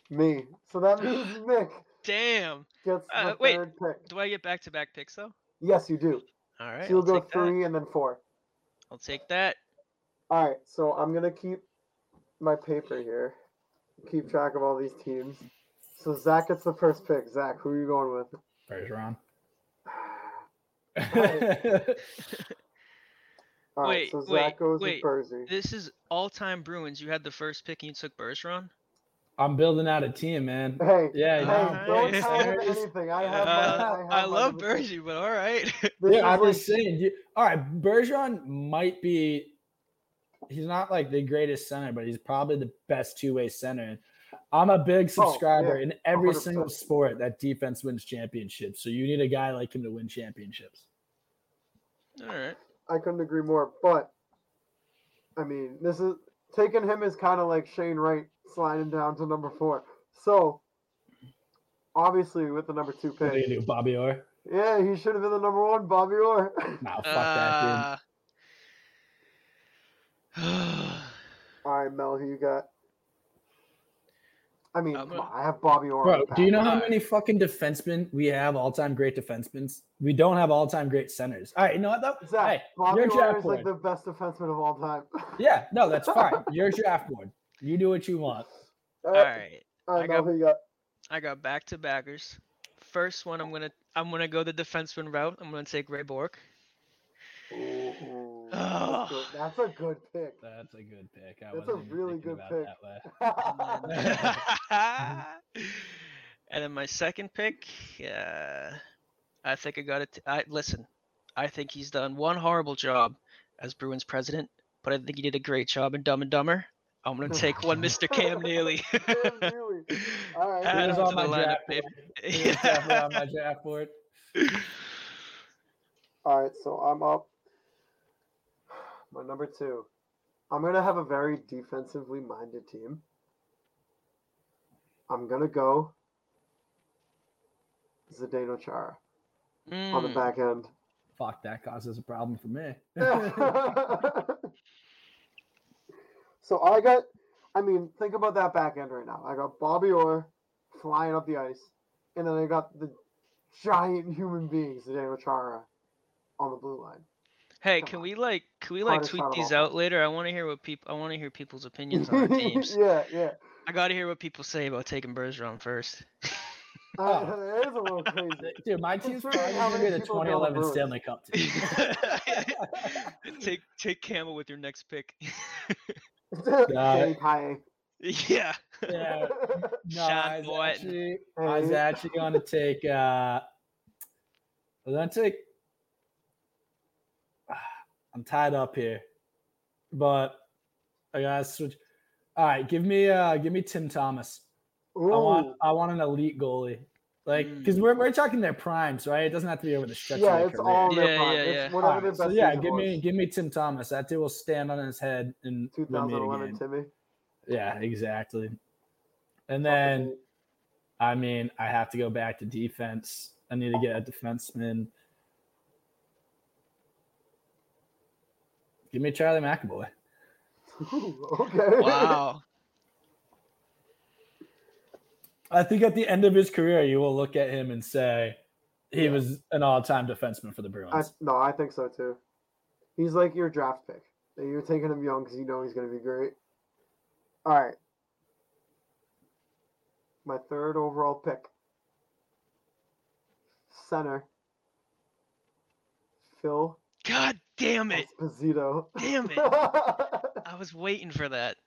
me. So that means Nick damn. gets the Uh, wait. third pick. Do I get back to back picks though? Yes, you do. All right. so you'll I'll go take that. three and then four. I'll take that. All right. So I'm gonna keep my paper here. Keep track of all these teams. So Zach gets the first pick. Zach, who are you going with? Bergeron. All right. Wait, so Zach wait, goes wait. with Bersey. This is all-time Bruins. You had the first pick and you took Bergeron. I'm building out a team, man. Hey, Yeah, hey, yeah. don't tell him anything. I have my, Uh, I, have I love limitation. Bergie, but all right. Yeah, I'm like- just saying. You, all right, Bergeron might be. He's not like the greatest center, but he's probably the best two-way center. I'm a big subscriber Oh, yeah, in every 100%. single sport that defense wins championships. So you need a guy like him to win championships. All right. I couldn't agree more. But I mean, this is taking him is kind of like Shane Wright sliding down to number four. So obviously, with the number two pick, What do you pick, do, Bobby Orr? yeah, he should have been the number one, Bobby Orr. No, fuck that, Uh, All right, Mel, who you got? I mean, I'm come gonna- on, I have Bobby Orr. Bro, do you know how many fucking defensemen we have? All-time great defensemen. We don't have all-time great centers. All right, you know what though? Zach, Hey, Bobby your Orr draft is like the best defenseman of all time. Yeah, no, that's fine. Your draft board. You do what you want. all all right, right. all right, I Mel, got- got? I got back to backers. First one, I'm gonna I'm gonna go the defenseman route. I'm gonna take Ray Bourque. Ooh, Oh. that's, a good pick. That's a good pick. I That's a really good pick. and then my second pick, uh, I think I got it. I listen. I think he's done one horrible job as Bruins president, but I think he did a great job in Dumb and Dumber. I'm gonna take one, Mr. Cam Neely. Cam Neely. All right, Add He him was to on the my lineup, draft baby. board. He was definitely on my draft board. All right, so I'm up. My number two. I'm gonna have a very defensively minded team. I'm gonna go Zdeno Chara on the Mm, back end. Fuck, that causes a problem for me. so I got, I mean, think about that back end right now. I got Bobby Orr flying up the ice, and then I got the giant human being Zdeno Chara on the blue line. Hey, can we like can we like tweet these out later? I want to hear what people I want to hear people's opinions on our teams. yeah, yeah. I got to hear what people say about taking Bergeron first. Uh, Oh. it is a little crazy. Dude, my team's Considering probably how gonna be many the people go to 2011 Stanley Cup team. take take Camel with your next pick. Danny yeah. Yeah. No, Sean I was actually, I was actually going to take. uh I was going to take. I'm tied up here, but I gotta switch. All right, give me uh give me Tim Thomas. I want I want an elite goalie, like Mm. because we're we're talking their primes, right? It doesn't have to be over the stretch. Yeah, of it's career. all their Yeah, prime. yeah, It's yeah. whatever Alright, their so yeah, give was. me give me Tim Thomas. That dude will stand on his head and win 2011 game. Timmy. Yeah, exactly. And then I mean, I have to go back to defense. I need to get a defenseman. Give me Charlie McAvoy. Okay. Wow. I think at the end of his career, you will look at him and say he Yeah. was an all-time defenseman for the I, Bruins. no, I think so too. He's like your draft pick. You're taking him young because you know he's going to be great. All right. My third overall pick. Center. Phil God damn it. Esposito. Damn it. I was waiting for that.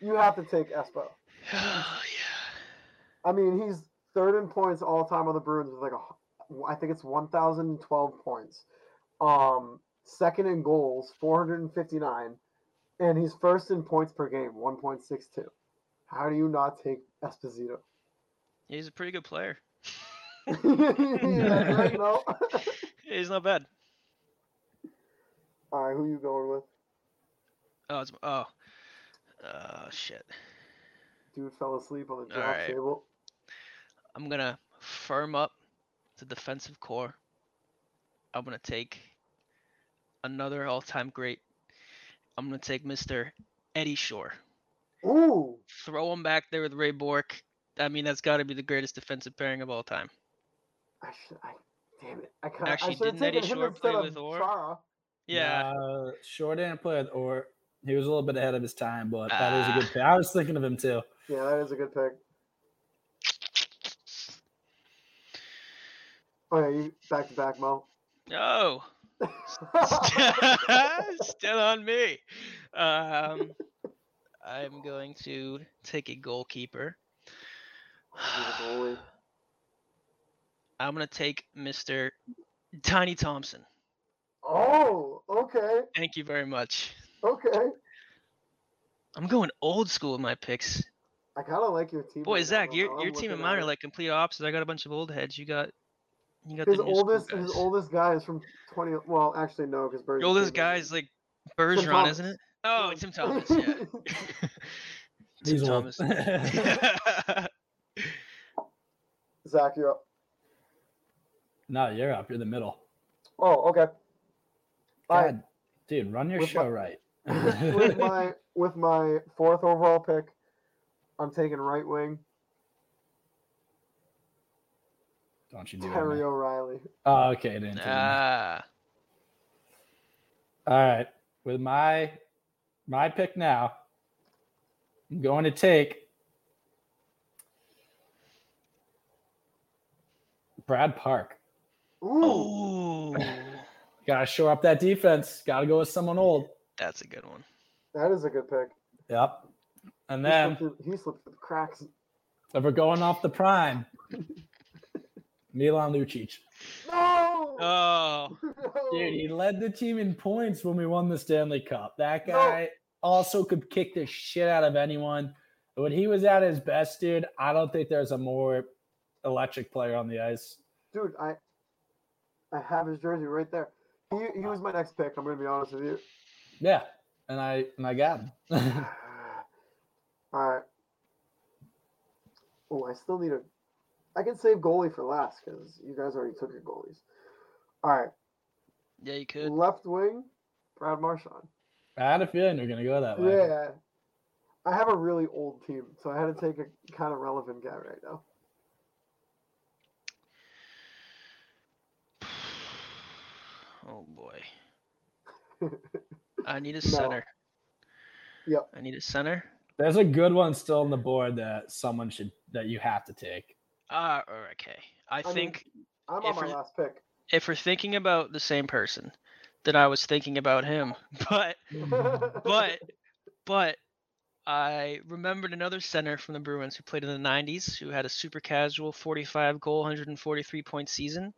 you have to take Espo. Oh, yeah. I mean, he's third in points all time on the Bruins with like a, I think it's 1,012 points. Um, second in goals, 459, and he's first in points per game, 1.62. How do you not take Esposito? He's a pretty good player. yeah, right, no? Yeah, He's not bad. All right, who you going with? Oh, it's oh. Oh shit. Dude fell asleep on the draft right. table. I'm gonna firm up the defensive core. I'm gonna take another all-time great. I'm gonna take Mr. Eddie Shore. Ooh, Throw him back there with Ray Bourque. I mean, that's got to be the greatest defensive pairing of all time. I should. I damn it. I kind Actually, I didn't Eddie Shore play with of Orr? Chara. Yeah. Uh, Shore didn't play with Orr he was a little bit ahead of his time, but that is a Ah. good pick. I was thinking of him too. Yeah, that is a good pick. Oh yeah, you back to back, Mo. No. Still on me. Um, I'm going to take a goalkeeper. He's a goalie. I'm gonna take Mr. Tiny Thompson. Oh, okay, Thank you very much. okay. I'm going old school with my picks. I kind of like your team. Boy, right Zach, your your I'm team and mine are like complete opposites. I got a bunch of old heads. You got You got His the oldest, his oldest guy is from twenty. Well, actually, no, because The oldest guy is like Bergeron, isn't it? Oh, Tim. Tim Thomas. Yeah. Tim He's. Thomas. Zach, you're up. no, you're up. You're the middle. Oh, okay. All right. God, dude, run your With my- show right. with my with my fourth overall pick, I'm taking right wing Don't you do it? Terry it. O'Reilly. Oh, okay. I didn't. ah, All right. With my my pick now, I'm going to take Brad Park. Ooh, oh, Gotta shore up that defense. Gotta go with someone old. that's a good one. that is a good pick. Yep. And He then slipped through, he slipped through the cracks. if we're going off the prime, Milan Lucic. No, Oh, No! Dude, he led the team in points when we won the Stanley Cup. That No. guy also could kick the shit out of anyone. When he was at his best, dude, I don't think there's a more electric player on the ice. dude, I I have his jersey right there. He he was my next pick. I'm gonna be honest with you. Yeah, and I and I got him. All right. Oh, I still need a. I can save goalie for last because you guys already took your goalies. All right, yeah, you could. left wing, Brad Marchand. I had a feeling you're gonna go that way. Yeah, I have a really old team, so I had to take a kind of relevant guy right now. Oh boy. I need a No. center. Yep. I need a center. There's a good one still on the board that someone should that you have to take. Uh, okay. I mean, think I'm on my last pick. if we're thinking about the same person, then I was thinking about him. But but but I remembered another center from the Bruins who played in the 90s who had a super casual 45 goal, 143 point season.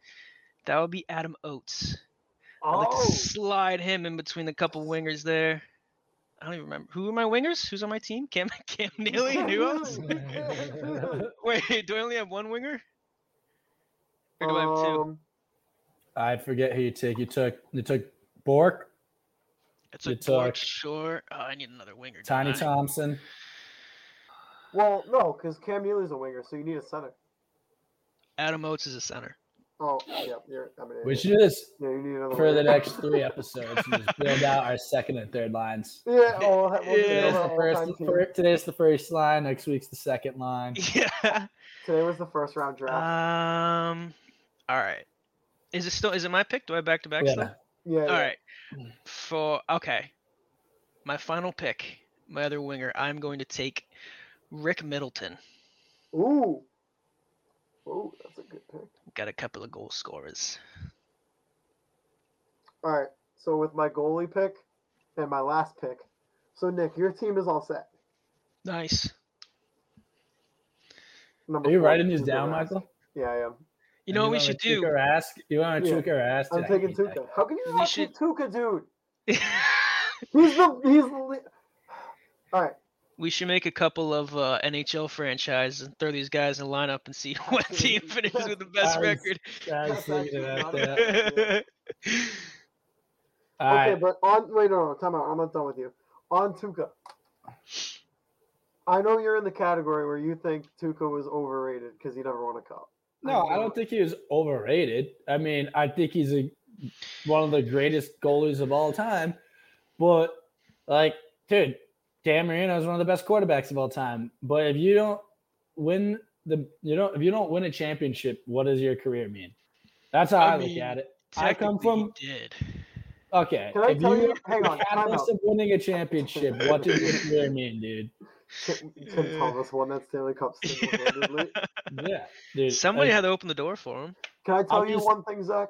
That would be Adam Oates. I'd like to oh, slide him in between the couple wingers there. I don't even remember who are my wingers. Who's on my team? Cam Cam Neely and who else? Wait, do I only have one winger? Or do I have two? Um, I forget who you took. You took you took Bourque, It's you a Bourque took Shore. Oh, I need another winger. Tiny Thompson. well, no, because Cam Neely's a winger, so you need a center. Adam Oates is a center. Oh, yeah, you're. I mean, We should do this Yeah, you need another for the next three episodes. and just build out our second and third lines. Yeah, oh, we'll, we'll Yeah. Today's our the first. all-time Today's the first line. Next week's the second line. Yeah. Today was the first round draft. Um. All right. Is it still? Is it my pick? Do I back to back Yeah. still? yeah, All yeah. right. For okay, my final pick, my other winger. I'm going to take Rick Middleton. Ooh. Ooh, that's a good pick. Got a couple of goal scorers. All right. So with my goalie pick and my last pick, so Nick, your team is all set. Nice. Number Are you writing these down, Rask. Michael? Yeah, I am. You know what we should do? Rask? You want to Yeah. Tuukka Rask? I'm taking hate that Tuukka. How can you We not should- take Tuukka, dude? He's the he's the. All right. We should make a couple of uh, NHL franchises and throw these guys in a lineup and see what team finishes with the best was- record. guy. I was That's thinking actually about that. okay, right. but on wait, no, no, time out. I'm not done with you. On Tuukka. I know you're in the category where you think Tuukka was overrated because he never won a cup. No, I know don't think he was overrated. I mean, I think he's a one of the greatest goalies of all time. But like, dude, Dan Marino is one of the best quarterbacks of all time. But if you don't win the, you know, if you don't win a championship, what does your career mean? That's how I, I look at it. I come from- he did. Okay, Can I if tell you you- hang on, catalyst of winning a championship, what does your career mean, dude? Tim, Tim Thomas won that Stanley Cup single-handedly. Yeah, dude. Somebody like, had to open the door for him. Can I tell I'll you just- one thing, Zach?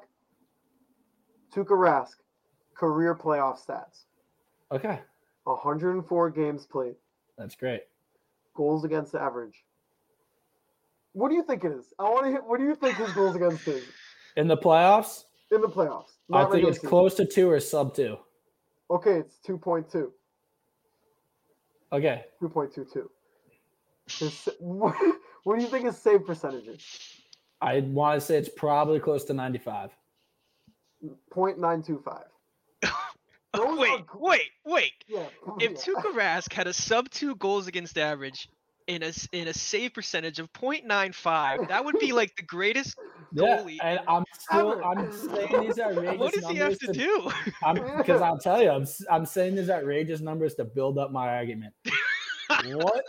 Tuukka Rask, career playoff stats: okay, 104 games played, that's great. goals against average. What do you think it is? I want to hit. What do you think his goals against is In the playoffs, in the playoffs? I think it's season. close to two or sub two. Okay, it's 2.2, Okay, 2.22. His, what, what do you think his save percentage is? I want to say it's probably close to 95. 0.925. Those wait, are- wait, wait. Yeah. If yeah. Tuukka Rask had a sub two goals against average in a s- in a save percentage of 0.95, that would be like the greatest. goalie. Yeah, Goalie and I'm still Ever. I'm saying these outrageous What does he have to do? because I'll tell you, I'm s- I'm saying these outrageous numbers to build up my argument. what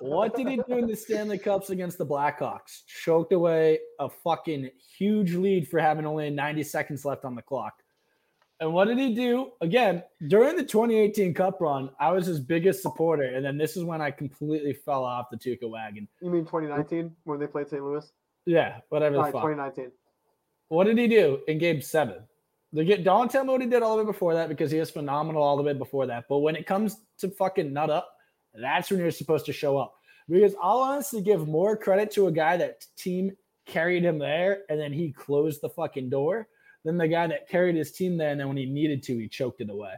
what did he do in the Stanley Cups against the Blackhawks? Choked away a fucking huge lead for having only 90 seconds left on the clock. And what did he do? Again, during the 2018 Cup run, I was his biggest supporter, and then this is when I completely fell off the Tuukka wagon. You mean 2019 when they played St. Louis? Yeah, whatever right, 2019. What did he do in game seven? The get don't tell me what he did all the way before that because he was phenomenal all the way before that. But when it comes to fucking nut up, that's when you're supposed to show up. Because I'll honestly give more credit to a guy that team carried him there and then he closed the fucking door than the guy that carried his team there and then when he needed to, he choked it away.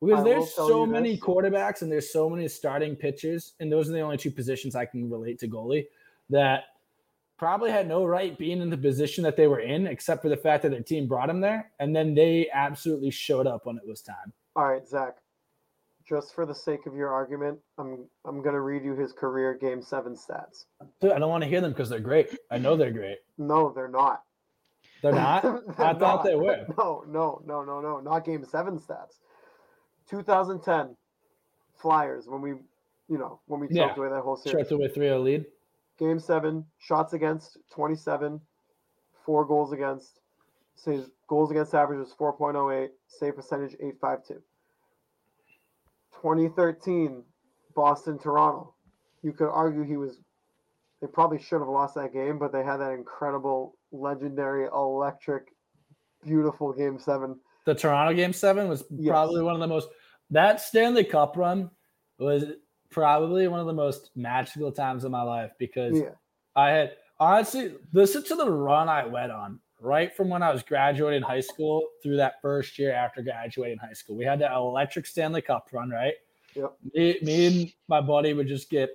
Because I there's so many this. quarterbacks and there's so many starting pitchers, and those are the only two positions I can relate to goalie that probably had no right being in the position that they were in, except for the fact that their team brought him there, and then they absolutely showed up when it was time. All right, Zach. Just for the sake of your argument, I'm I'm gonna read you his career game seven stats. Dude, I don't want to hear them because they're great. I know they're great. No, they're not. They're not. I thought not. they were. No, no, no, no, no. Not game seven stats. 2010 Flyers when we, you know, when we Yeah. away that whole series. Choked away 3 lead. Game seven, shots against 27, four goals against. So his goals against average was 4.08, save percentage 852. 2013, Boston, Toronto. You could argue he was, they probably should have lost that game, but they had that incredible, legendary, electric, beautiful game seven. The Toronto game seven was Yes. probably one of the most, that Stanley Cup run was probably one of the most magical times of my life because Yeah. I had honestly listen to the run I went on right from when I was graduating high school through that first year after graduating high school. We had that electric Stanley Cup run, right? Yep. Me, me and my buddy would just get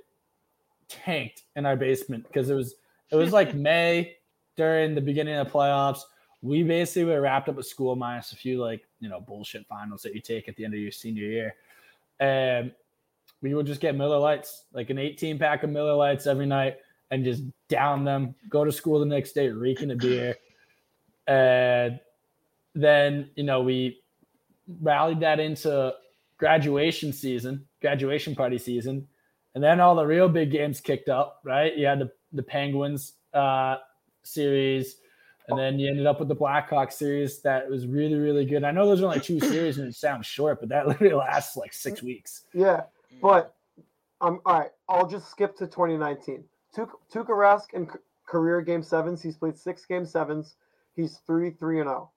tanked in our basement because it was it was like May during the beginning of the playoffs. We basically were wrapped up at school minus a few like you know bullshit finals that you take at the end of your senior year, and we would just get Miller Lights, like an 18 pack of Miller Lights every night, and just down them. Go to school the next day reeking of beer, and then you know we rallied that into graduation season, graduation party season, and then all the real big games kicked up. Right, you had the the Penguins uh, series. And then you ended up with the Blackhawks series that was really, really good. I know those are only two series and it sounds short, but that literally lasts like six weeks. Yeah. But um, all right, I'll just skip to 2019. Tuukka Tuukka Rask in career game sevens, he's played six game sevens. He's three three and zero.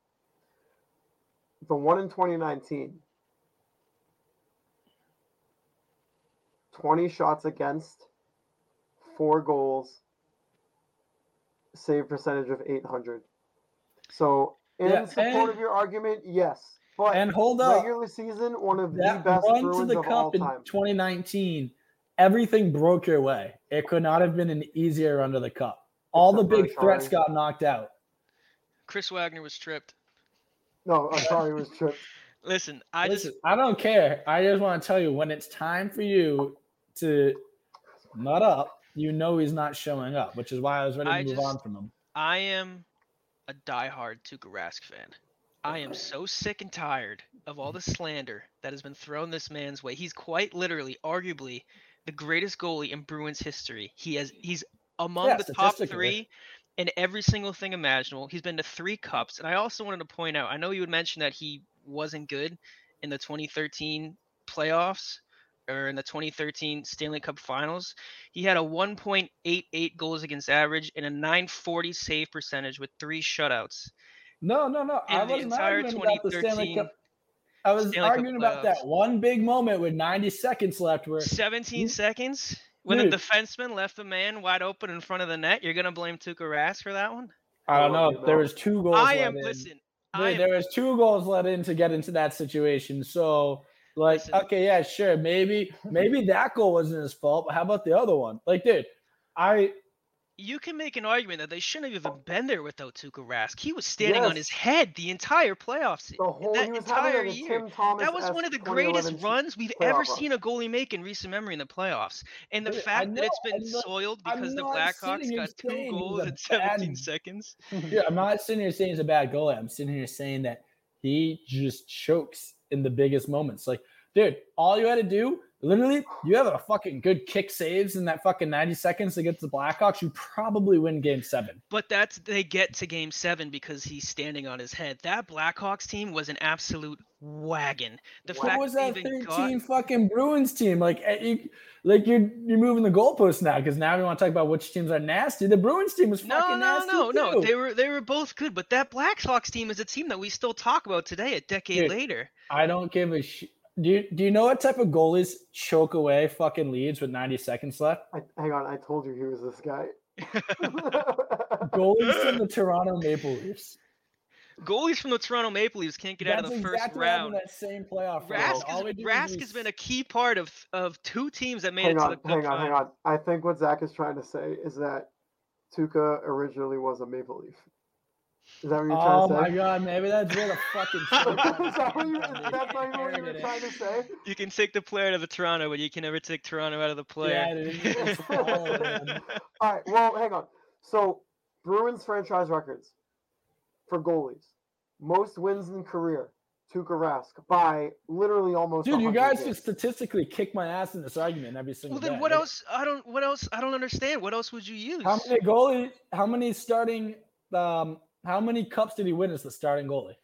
The one in 2019. 20 shots against, four goals, save percentage of 800. So, in Yeah, support and- of your argument, yes. But And hold up, regular season, one of the best run to the of all cup in time. 2019, everything broke your way. It could not have been an easier run to the cup. All the big threats got knocked out. Chris Wagner was tripped. No, I'm sorry, it was tripped. Listen, I Listen, just I don't care. I just want to tell you when it's time for you to nut up, you know he's not showing up, which is why I was ready to I move just- on from him. I am a diehard Tuukka Rask fan. I am so sick and tired of all the slander that has been thrown this man's way. He's quite literally, arguably, the greatest goalie in Bruins history. He has he's among Yeah, the top three in every single thing imaginable. He's been to three cups, and I also wanted to point out. I know you had mentioned that he wasn't good in the 2013 playoffs or in the 2013 Stanley Cup Finals. He had a 1.88 goals against average and a 940 save percentage with three shutouts. No, no, no. I In the wasn't arguing about the Stanley Cup. I was Stanley Cup arguing about that one big moment with 90 seconds left where 17 You- seconds when Dude. the defenseman left the man wide open in front of the net. You're gonna blame Tuukka Rask for that one? I don't know. There was two goals. I let am in. listen. I am, there was two goals let in to get into that situation. So, like, Listen. okay, yeah, sure, maybe maybe that goal wasn't his fault, but how about the other one? Like, dude, I you can make an argument that they shouldn't have even been there without Tuukka Rask. He was standing on his head the entire playoffs. The whole that entire having like a year. Tim That was one of the greatest runs we've ever run. seen a goalie make in recent memory in the playoffs. And the Dude, I fact that it's been not- soiled because the Blackhawks got two saying he was goals in 17 bad- seconds. Yeah, I'm not sitting here saying he's a bad goalie. I'm sitting here saying that he just chokes in the biggest moments. Like, dude, all you had to do, literally, you have a fucking good kick saves in that fucking 90 seconds against the Blackhawks, you probably win game seven. But that's they get to game seven because he's standing on his head. That Blackhawks team was an absolute wagon. The What fact was that 13 got fucking Bruins team? Like, eh, you, like you're you're moving the goalposts now because now we want to talk about which teams are nasty. The Bruins team was no, fucking no, nasty no, no. too. They were they were both good, but that Blackhawks team is a team that we still talk about today, a decade Dude. later. I don't give a shit. Do you, do you know what type of goalies choke away fucking leads with 90 seconds left? I, hang on, I told you he was this guy. Goalies from the Toronto Maple Leafs. Goalies from the Toronto Maple Leafs can't get out of the first exactly what round. in that same playoff round. Rask, All is, do is Rask has been a key part of of two teams that made hang it to on, the cup hang on, hang on. I think what Zach is trying to say is that Tuukka originally was a Maple Leaf. Is that what you're Oh trying to my say? god, maybe that's where the fucking is shit comes that what you, dude. that's not what you were trying to say? You can take the player out of the Toronto, but you can never take Toronto out of the player. Yeah, dude, all. All right, well, hang on. So, Bruins franchise records for goalies. Most wins in career, Tuukka Rask, by literally almost Dude, you guys games. could statistically kick my ass in this argument every single time. well, then day. what else? I don't. What else? I don't understand. What else would you use? How many goalie? How many starting? Um, how many cups did he win as the starting goalie?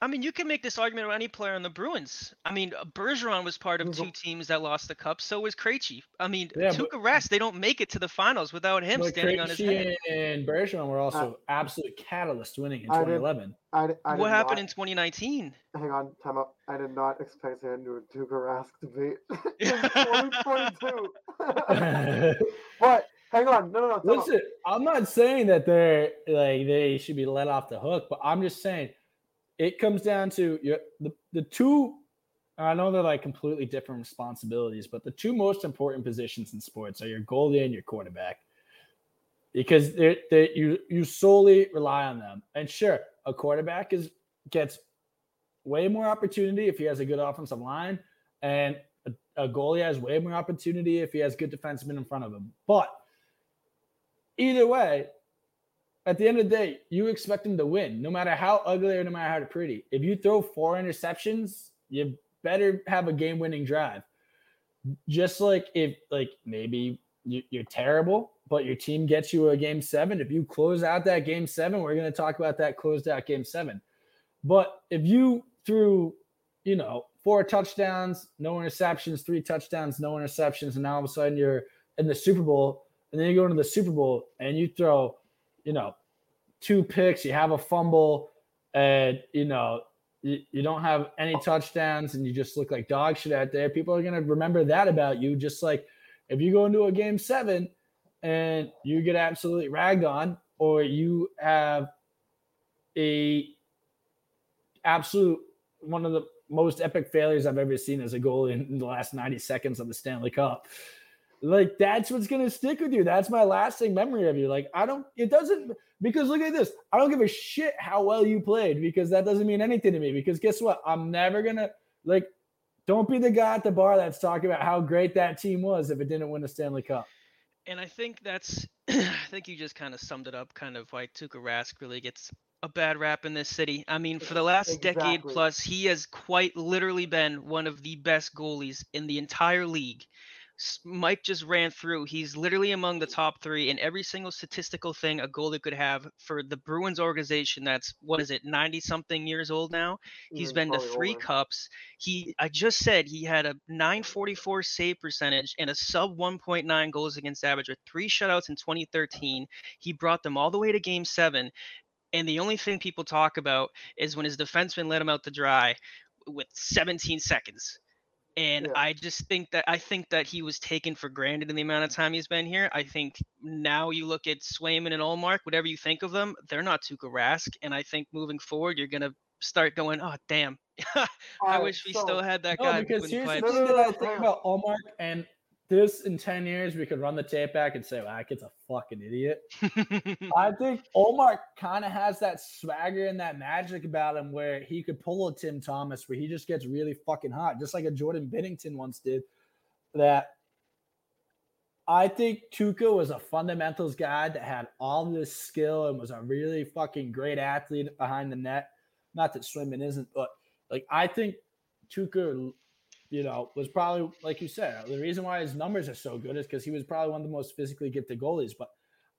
I mean, you can make this argument about any player on the Bruins. I mean, uh, Bergeron was part of two teams that lost the cup. So was Krejci. I mean, Yeah, but- Tuukka Rask, they don't make it to the finals without him But standing on his Krejci head. and Bergeron were also absolute catalysts winning in I did- 2011. I, d- I What happened not, in 2019? Hang on, time up. I did not expect to into a Tuukka Rask debate in 2022. but hang on, no, no, no. Listen, I'm not saying that they're like they should be let off the hook, but I'm just saying it comes down to your the, the two I know they're like completely different responsibilities, but the two most important positions in sports are your goalie and your quarterback. Because they they you you solely rely on them. And sure, a quarterback is gets way more opportunity if he has a good offensive line, and a, a goalie has way more opportunity if he has good defensemen in front of him. But either way, at the end of the day, you expect him to win, no matter how ugly or no matter how pretty. If you throw four interceptions, you better have a game-winning drive. Just like if, like maybe you, you're terrible, but your team gets you a game seven. If you close out that game seven, we're going to talk about that closed out game seven. But if you threw, you know, four touchdowns, no interceptions, three touchdowns, no interceptions, and now all of a sudden you're in the Super Bowl, and then you go into the Super Bowl and you throw, you know, two picks, you have a fumble, and you know, you, you don't have any touchdowns, and you just look like dog shit out there. People are gonna remember that about you. Just like if you go into a game seven and you get absolutely ragged on, or you have a absolute one of the most epic failures I've ever seen as a goalie in, in the last 90 seconds of the Stanley Cup. Like that's what's gonna stick with you. That's my lasting memory of you. Like I don't, it doesn't because look at this. I don't give a shit how well you played because that doesn't mean anything to me. Because guess what? I'm never gonna like. Don't be the guy at the bar that's talking about how great that team was if it didn't win the Stanley Cup. And I think that's, I think you just kind of summed it up, kind of why Tuukka Rask really gets a bad rap in this city. I mean, for the last decade plus, he has quite literally been one of the best goalies in the entire league. Mike just ran through. He's literally among the top three in every single statistical thing a goalie could have for the Bruins organization. That's what is it, ninety something years old now. He's Even been to three older. cups. He, I just said he had a 944 save percentage and a sub 1.9 goals against average with three shutouts in 2013. He brought them all the way to game seven. And the only thing people talk about is when his defenseman let him out to dry with 17 seconds. And Yeah. I just think that I think that he was taken for granted in the amount of time he's been here. I think now you look at Swayman and Ullmark, whatever you think of them, they're not Tuukka Rask. And I think moving forward, you're gonna start going, oh damn, I Alright, wish we so- still had that No, guy. because here's the thing that I think about Ullmark and this in 10 years, we could run the tape back and say, well, that kid's a fucking idiot. I think Ullmark kind of has that swagger and that magic about him where he could pull a Tim Thomas where he just gets really fucking hot, just like a Jordan Binnington once did. That I think Tuukka was a fundamentals guy that had all this skill and was a really fucking great athlete behind the net. Not that Swayman isn't, but like I think Tuukka, you know, was probably like you said, the reason why his numbers are so good is because he was probably one of the most physically gifted goalies. But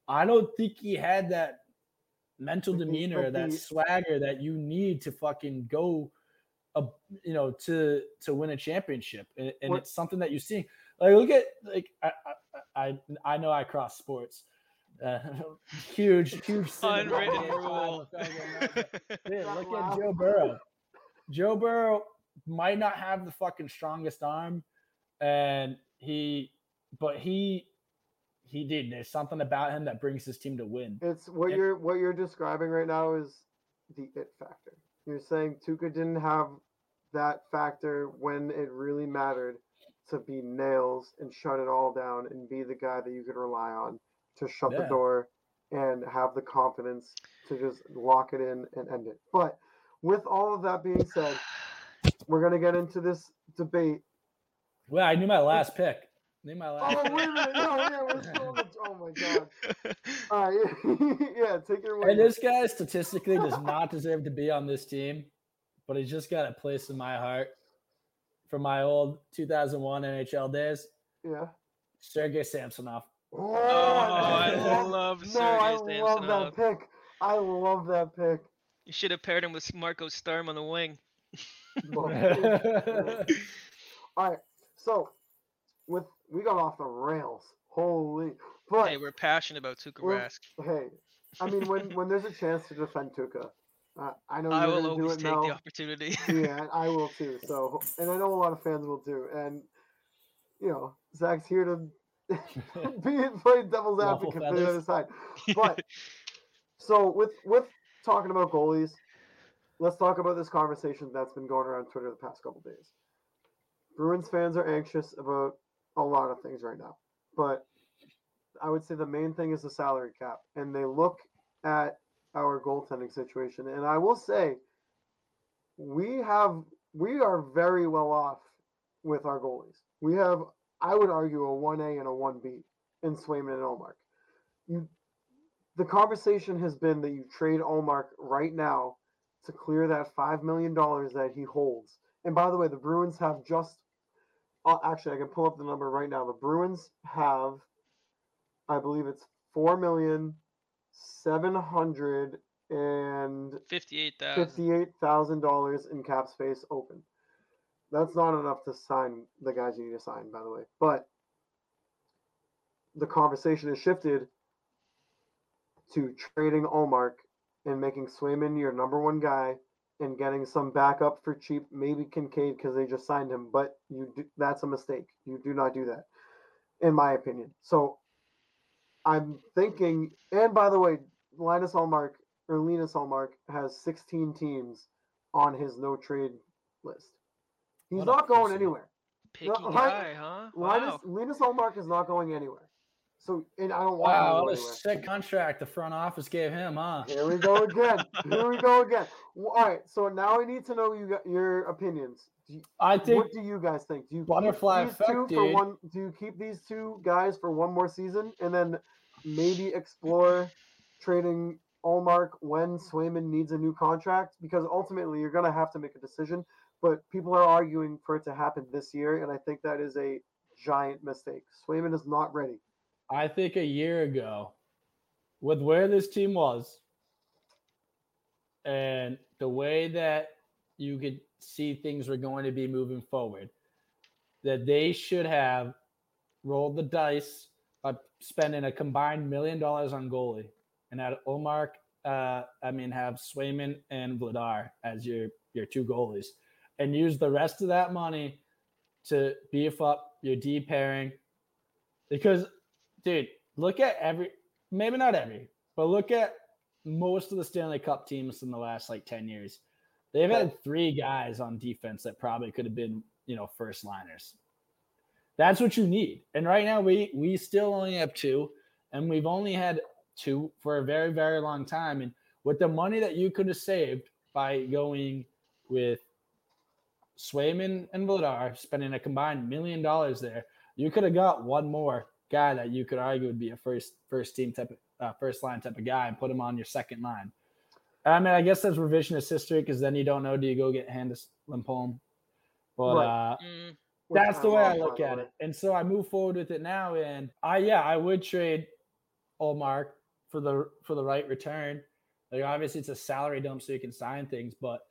I don't think he had that mental demeanor, that swagger that you need to fucking go, uh, you know, to to win a championship, and, and it's something that you see. Like look at like I I I know I cross sports. Uh, huge, huge unwritten rule. Dude, look at Joe Burrow. Joe Burrow might not have the fucking strongest arm, and he, but he, he did. There's something about him that brings his team to win. It's what It- you're what you're describing right now is the it factor. You're saying Tuukka didn't have that factor when it really mattered to be nails and shut it all down and be the guy that you could rely on to shut the door and have the confidence to just lock it in and end it. But with all of that being said, we're gonna get into this debate. Well, I knew my last pick. Knew my last. Oh pick. wait a minute! No, yeah, we're still on the. Oh my god! All right, yeah, take your way. And this guy statistically does not deserve to be on this team, but he's just got a place in my heart from my old 2001 NHL days. Yeah. Sergey Samsonov. Oh, oh I love- love No, I Sergei love that pick. I love that pick. You should have paired him with Marco Sturm on the wing. All right, so with we got off the rails. Holy, but Hey, we're passionate about Tuukka Well, Rask. hey, I mean when when there's a chance to defend Tuukka, uh, I know I you're will gonna do always take now. the opportunity. yeah, I will too. So, and I know a lot of fans will too. And you know, Zach's here to be play devil's advocate for the other side. But so with with talking about goalies, let's talk about this conversation that's been going around Twitter the past couple days. Bruins fans are anxious about a lot of things right now, but I would say the main thing is the salary cap, and they look at our goaltending situation. And I will say, we have we are very well off with our goalies. We have, I would argue, a one A and a one B in Swayman and Ullmark. You, the conversation has been that you trade Ullmark right now to clear that five million dollars that he holds. And by the way, the Bruins have just. Uh, actually, I can pull up the number right now. The Bruins have, I believe it's four million seven hundred and 58,000. fifty-eight thousand dollars in cap space open. That's not enough to sign the guys you need to sign, by the way. But the conversation has shifted to trading Ullmark and making Swayman your number one guy and getting some backup for cheap, maybe Kinkaid because they just signed him. But you do, that's a mistake. You do not do that, in my opinion. So I'm thinking, and by the way, Linus Ullmark or Linus Ullmark has 16 teams on his no trade list. He's What not going anywhere. Picky Lin- guy, huh? Linus Wow. Linus Ullmark is not going anywhere. So, and I don't want Wow, what a sick contract the front office gave him, huh? Here we go again. Here we go again. All right, so now I need to know you your opinions. Do you, I think what do you guys think? Do you Butterfly keep these effect, two for dude. one? Do you keep these two guys for one more season and then maybe explore trading Ullmark when Swayman needs a new contract? Because ultimately you're gonna have to make a decision. But people are arguing for it to happen this year, and I think that is a giant mistake. Swayman is not ready. I think a year ago, with where this team was and the way that you could see things were going to be moving forward, that they should have rolled the dice by spending a combined million dollars on goalie and had Ullmark, uh, I mean, have Swayman and Vladar as your your two goalies, and use the rest of that money to beef up your D pairing. Because, dude, look at every maybe not every, but look at most of the Stanley Cup teams in the last like 10 years. They've had three guys on defense that probably could have been, you know, first liners. That's what you need. And right now we we still only have two, and we've only had two for a very very long time. And with the money that you could have saved by going with Swayman and Vladar, spending a combined million dollars there, you could have got one more guy that you could argue would be a first first team type of uh, first line type of guy and put him on your second line. I mean, I guess that's revisionist history because then you don't know do you go get Hampus Lindholm, but Right. uh, Mm, Which that's the way I look at it. And so I move forward with it now. And I yeah, I would trade Ullmark for the for the right return. Like obviously it's a salary dump so you can sign things, but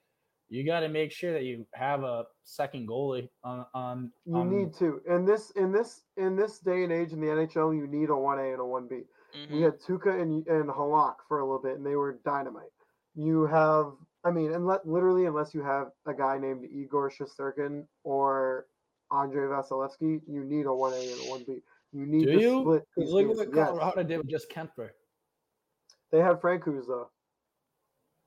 you got to make sure that you have a second goalie on on. You on- need to. In this in this in this day and age in the NHL, you need a one A and a one B. We mm-hmm. had Tuukka and and Halak for a little bit, and they were dynamite. You have, I mean, and let, literally, unless you have a guy named Igor Shesterkin or Andrei Vasilevskiy, you need a one A and a one B. You need Do to you? split. 'Cause these look at teams. what Yes. Colorado did with just Kuemper. They have Francouz though,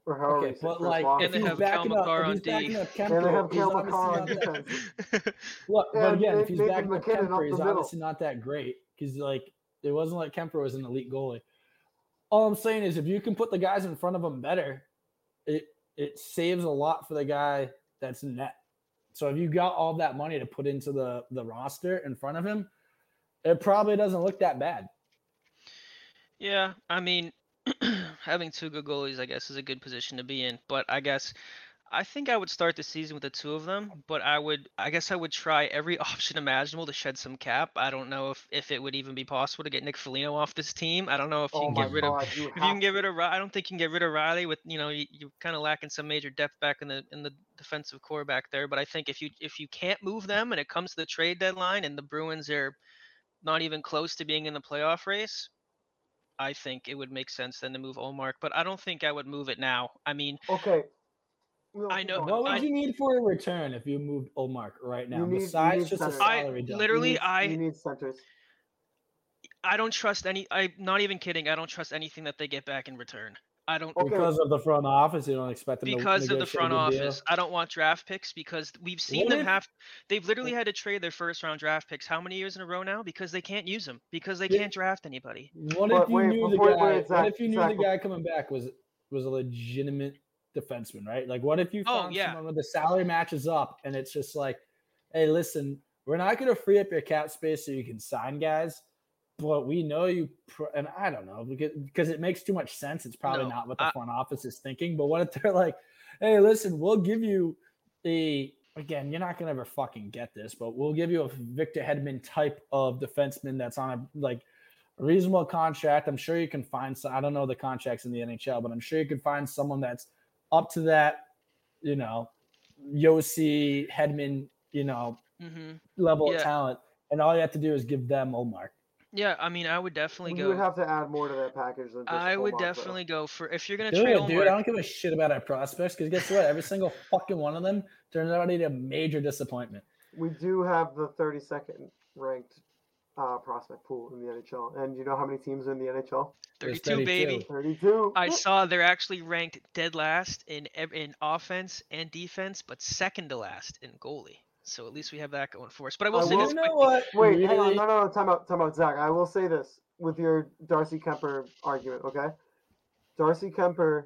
or however Okay, but like last And if he's name. have backing Cale up, Makar if on he's backing up Kuemper, and they have he's obviously not that- defense. Look, but again, Na- if he's backing up MacKinnon up Kuemper, the he's middle. obviously not that great because like it wasn't like Kuemper was an elite goalie. All I'm saying is if you can put the guys in front of him better, it it saves a lot for the guy that's net. So if you got all that money to put into the the roster in front of him, it probably doesn't look that bad. Yeah, I mean, having two good goalies, I guess, is a good position to be in. But I guess I think I would start the season with the two of them. But I would, I guess, I would try every option imaginable to shed some cap. I don't know if if it would even be possible to get Nick Foligno off this team. I don't know if you Oh can get rid of you if you can get rid of I don't think you can get rid of Reilly with you know you, you're kind of lacking some major depth back in the in the defensive core back there. But I think if you if you can't move them and it comes to the trade deadline and the Bruins are not even close to being in the playoff race, I think it would make sense then to move Ullmark. But I don't think I would move it now. I mean, Okay. No, I know- going. What would I- you need for a return if you moved Ullmark right now? Need- Besides need just a centers. I salary dump. You literally need- I you need centers. I don't trust any. I'm not even kidding. I don't trust anything that they get back in return. I don't Okay. because of the front office, you don't expect them to be because of the front good deal? office. I don't want draft picks because we've seen What them if- have. They've literally oh. had to trade their first round draft picks how many years in a row now because they can't use them because they Yeah. can't draft anybody. What But if you wait, knew the guy? wait, what if you knew Zach, the guy coming back was was a legitimate defenseman, right? Like, what if you Oh, yeah. someone where the salary matches up and it's just like, hey, listen, we're not going to free up your cap space so you can sign guys, but we know you. Pr- and I don't know because because it makes too much sense. It's probably No, not what the I- front office is thinking. But what if they're like, hey, listen, we'll give you a again, you're not gonna ever fucking get this, but we'll give you a Victor Hedman type of defenseman that's on a like a reasonable contract. I'm sure you can find some. I don't know the contracts in the NHL, but I'm sure you can find someone that's up to that, you know, Yossi Hedman, you know, hmm level Yeah. of talent, and all you have to do is give them Ullmark. Yeah, I mean, I would definitely You go. You would have to add more to that package than just I would Ullmark, though. definitely go for if you're gonna Do trade it, dude. I don't give a shit about our prospects because guess what? Every single fucking one of them turns out to be a major disappointment. We do have the 32nd ranked uh, prospect pool in the NHL, and you know how many teams are in the NHL? There's 32, baby. 32. I saw they're actually ranked dead last in in offense and defense, but second to last in goalie. So at least we have that going for us. But I will I say will- this you quick. know what? Wait, hang on, no, no, no, time out, time out, Zach. I will say this with your Darcy Kuemper argument, okay? Darcy Kuemper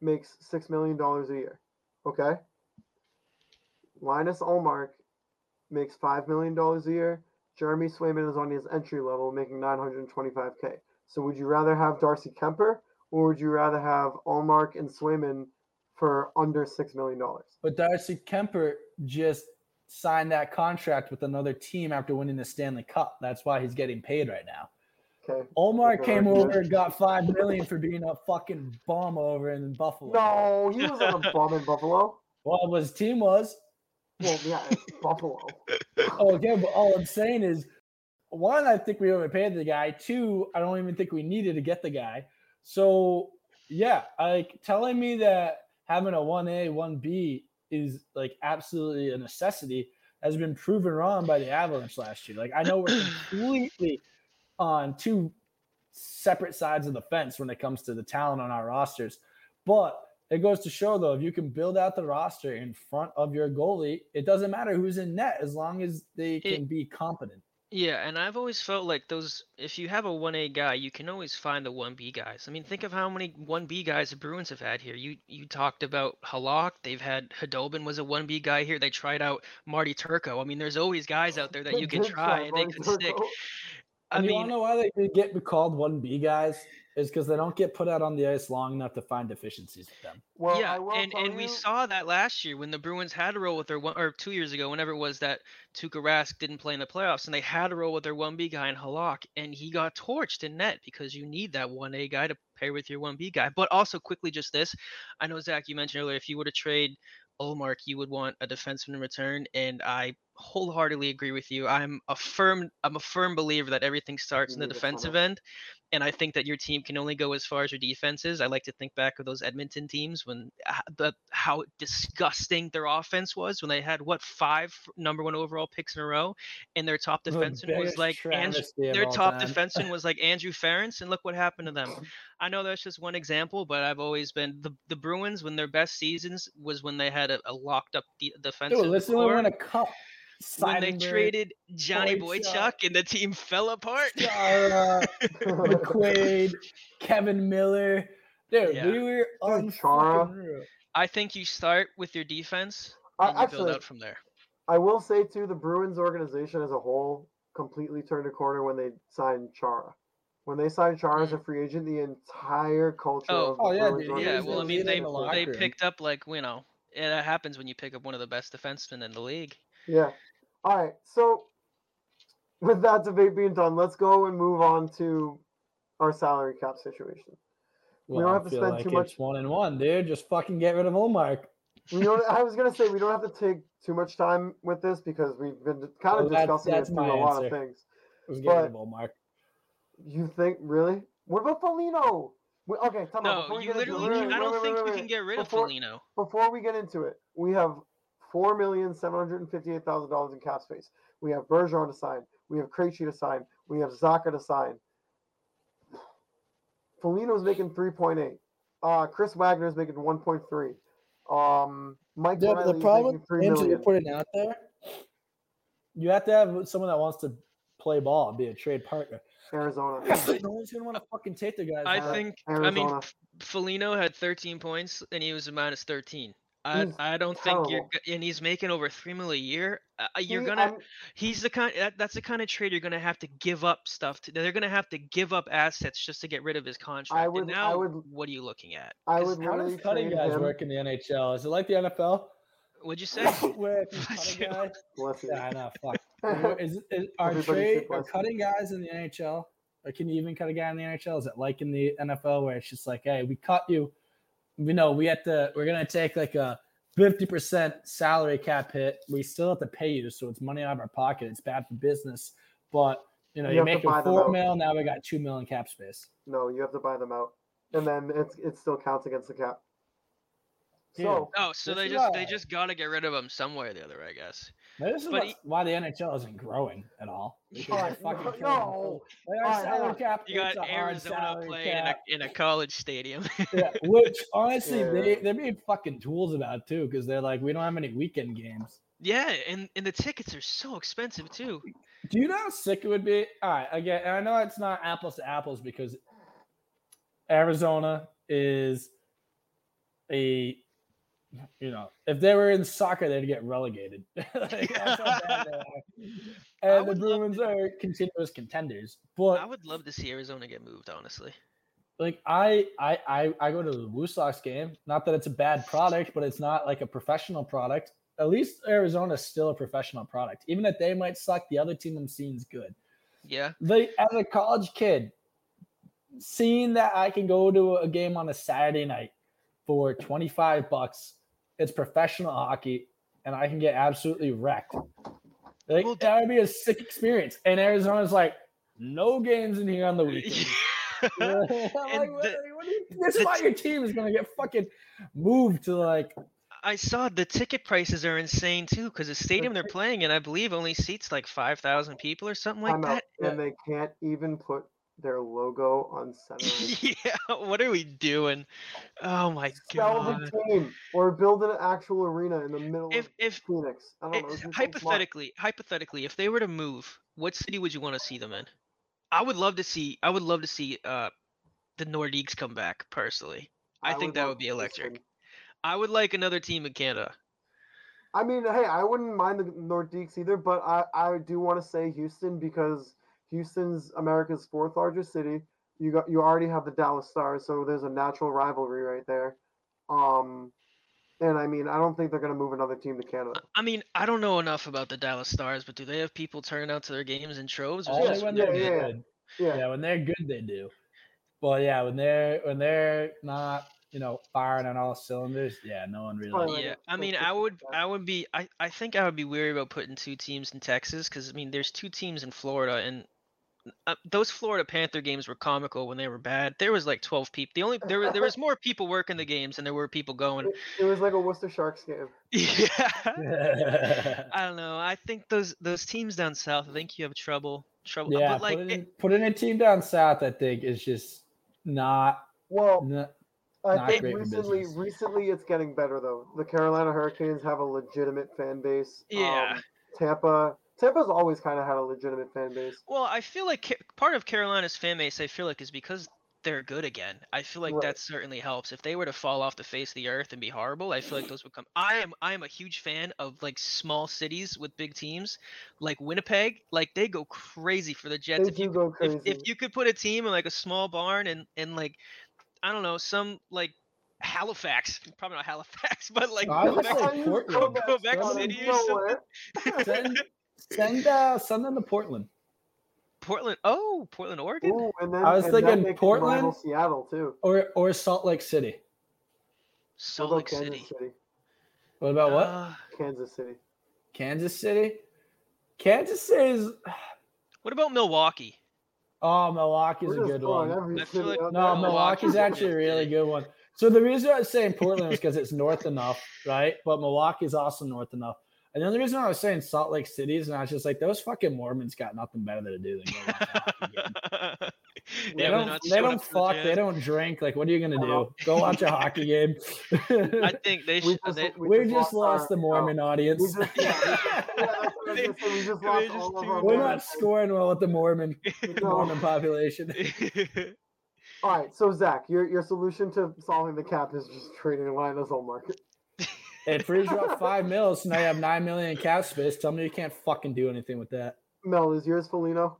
makes six million dollars a year, okay? Linus Ullmark makes five million dollars a year. Jeremy Swayman is on his entry level, making nine hundred and twenty-five k. So, would you rather have Darcy Kuemper, or would you rather have Ullmark and Swayman for under six million dollars? But Darcy Kuemper just signed that contract with another team after winning the Stanley Cup. That's why he's getting paid right now. Okay. Ullmark came over and got five million for being a fucking bum over in Buffalo. No, he was on a bum in Buffalo. Well, his team was. Well, yeah, Buffalo. Oh, okay, but all I'm saying is, one, I think we overpaid the guy. Two, I don't even think we needed to get the guy. So yeah, like telling me that having a one A, one B is like absolutely a necessity has been proven wrong by the Avalanche last year. Like I know we're completely on two separate sides of the fence when it comes to the talent on our rosters, but it goes to show though, if you can build out the roster in front of your goalie, it doesn't matter who's in net as long as they can be competent. Yeah, and I've always felt like those. If you have a one A guy, you can always find the one B guys. I mean, think of how many one B guys the Bruins have had here. You you talked about Halak. They've had Khudobin was a one B guy here. They tried out Marty Turco. I mean, there's always guys out there that you can try try and they Marty could stick. I And you mean, wanna know why they get called one B guys? Is because they don't get put out on the ice long enough to find deficiencies with them. Well, yeah, I and, tell and we saw that last year when the Bruins had to roll with their one or two years ago, whenever it was that Tuukka Rask didn't play in the playoffs, and they had to roll with their one B guy in Halak, and he got torched in net because you need that one A guy to pair with your one B guy. But also quickly, just this, I know Zach, you mentioned earlier if you were to trade Ullmark, you would want a defenseman in return, and I wholeheartedly agree with you. I'm a firm I'm a firm believer that everything starts in the need a center. defensive end. And I think that your team can only go as far as your defense is. I like to think back of those Edmonton teams when ah, the how disgusting their offense was when they had what five number one overall picks in a row, and their top The defenseman was like Andrew, their top time. defenseman was like Andrew Ference, and look what happened to them. I know that's just one example, but I've always been the the Bruins when their best seasons was when they had a, a locked up de- defensive Dude, listen, we won a cup. When they traded Johnny Boychuk. Boychuk and the team fell apart. Chara, McQuaid, Kevan Miller. Dude, Yeah. we were Dude, Chara. I think you start with your defense I, and you build out from there. I will say too, the Bruins organization as a whole completely turned a corner when they signed Chara. When they signed Chara as a mm. free agent, the entire culture Oh. of the Oh, yeah, Bruins dude, Yeah, well, I mean, they the they picked up like you know, yeah, that happens when you pick up one of the best defensemen in the league. Yeah. All right. So, with that debate being done, let's go and move on to our salary cap situation. We don't have I to spend like too it's much- one and one, dude. Just fucking get rid of Ullmark. We don't. I was gonna say we don't have to take too much time with this because we've been kind of oh, Well, that's- discussing that's it my a lot of answer. things. Just get rid of But- Ullmark. You think really? What about Foligno? Okay, time out. No, Before we you get into it- literally. wait, wait, I don't wait, think wait, we wait. can get rid Before- of Foligno. Before we get into it, we have four million seven hundred and fifty-eight thousand dollars in cap space. We have Bergeron to sign. We have Krejci to sign. We have Zacha to sign. Foligno's making three point eight. Uh, Chris Wagner's making one point three. Um, Mike Yeah, but the problem making three that you're putting out there, you have to have someone that wants to play ball and be a trade partner. Arizona. no one's gonna want to fucking take the guys. I out. think. I mean, Arizona. Foligno had 13 points and he was a minus 13. I, I don't think you're terrible. g- and he's making over three mil a year. Uh, you're He- gonna I'm- he's the kind that, that's the kind of trade you're gonna have to give up stuff to. They're gonna have to give up assets just to get rid of his contract. I would- and I now, would- what are you looking at? I 'Cause would How literally does cutting guys him. work in the NHL? Is it like the NFL? What'd you say? Where if you cut Bless a you. guy, Bless you. yeah, I know. Fuck. Where- Is, is are Everybody trade are cutting guys in the NHL? Or can you even cut a guy in the NHL? Is it like in the NFL where it's just like, hey, we cut you. We know we have to. We're gonna take like a fifty percent salary cap hit. We still have to pay you, so it's money out of our pocket. It's bad for business, but you know You you, have to make buy it them four mil. Now we got two mil in cap space. No, you have to buy them out, and then it's it still counts against the cap. Dude. So Oh, so they is just they just gotta get rid of him some way or the other, I guess. Maybe this is But he- why the NHL isn't growing at all. because Alright, no, no. them. Like, our Alright, hang salary on. cap, You got it's a hard Arizona playing in a, in a college stadium. yeah, which honestly Yeah. they they're being fucking tools about too because they're like we don't have any weekend games. yeah, and and the tickets are so expensive too. Do you know how sick it would be? All right, again, and I know it's not apples to apples because Arizona is a you know if they were in soccer they'd get relegated. Like, that's how bad they are. I And the Bruins are continuous contenders, But I would love to see Arizona get moved, honestly. like I, I I I go to the Blue Sox game. Not that it's a bad product, but it's not like a professional product. At least Arizona's still a professional product. Even if they might suck, the other team I'm seeing is good. Yeah. They as a college kid, seeing that I can go to a game on a Saturday night for 25 bucks, it's professional hockey, and I can get absolutely wrecked. Like, Well, that would be a sick experience. And Arizona's like, no games in here on the weekend. I'm like, the- you- this is why your team is gonna get fucking moved to like I saw the ticket prices are insane too because the stadium they're playing in, I believe, only seats like five thousand people or something like I'm out, that. and they can't even put their logo on center. yeah, what are we doing? Oh my Sell god. the team or build an actual arena in the middle If of if Phoenix. I don't know. it- do hypothetically, hypothetically, if they were to move, what city would you want to see them in? I would love to see. I would love to see uh the Nordiques come back. Personally, I, think that would be electric. I would like another team in Canada. I mean, hey, I wouldn't mind the Nordiques either, but I, I do want to say Houston because Houston's America's fourth largest city. You got you already have the Dallas Stars, so there's a natural rivalry right there. Um, and I mean, I don't think they're gonna move another team to Canada. I mean, I don't know enough about the Dallas Stars, but do they have people turning out to their games in troves? or is it Only when they're yeah, yeah. good. Yeah, Yeah, when they're good, they do. But yeah, when they're when they're not, you know, firing on all cylinders, yeah, no one really. Probably like yeah, a- I like mean, I would. I would be, I, I think I would be weary about putting two teams in Texas because I mean, there's two teams in Florida, and uh, those Florida Panther games were comical when they were bad. There was like 12 people. The only there was there was more people working the games than there were people going. It, it was like a Worcester Sharks game. Yeah, I don't know. I think those those teams down south. I think you have trouble, trouble. yeah, but like, putting, it- putting a team down south, I think, is just not. Well, not I not think recently, recently it's getting better though. The Carolina Hurricanes have a legitimate fan base. Yeah. Um, Tampa, Tampa's always kind of had a legitimate fan base. Well, I feel like part of Carolina's fan base, I feel like, is because they're good again. I feel like Right. that certainly helps. If they were to fall off the face of the earth and be horrible, I feel like those would come. I am I am a huge fan of like small cities with big teams, like Winnipeg. Like they go crazy for the Jets. They if you go crazy. if you could put a team in like a small barn and and like I don't know some like Halifax, probably not Halifax, but like I would Quebec, say Portland. Quebec City or something. send send uh, send them to Portland. Portland. Oh, Portland, Oregon. Ooh, and then I was and thinking Portland. Seattle too. Or or Salt Lake City. Salt Lake Kansas City. City? What about what? Uh, Kansas City. Kansas City. Kansas City's. what about Milwaukee? Oh, Milwaukee's We're a good one. every I feel city like- No, there. Milwaukee's Milwaukee's actually a really good one. So the reason I was saying Portland is because it's north enough, right? But Milwaukee's also north enough. And the other reason I was saying Salt Lake City is, and I was just like, those fucking Mormons got nothing better to do than go watch a hockey game. yeah, They don't, they don't up for the fuck. They don't drink. Like, what are you gonna do? Uh-huh. Go watch a hockey game. I think they We should. just, They, we just lost our- the no, Mormon audience. We just, yeah, we just, yeah, that's what I was gonna say. We just They lost just all of tuned our in. We're not scoring well with the Mormon, with the Mormon population. All right, so Zach, your your solution to solving the cap is just trading Linus Ullmark. It frees you up five mils, so now you have nine million in cap space. Tell me you can't fucking do anything with that. Mel, is yours Foligno?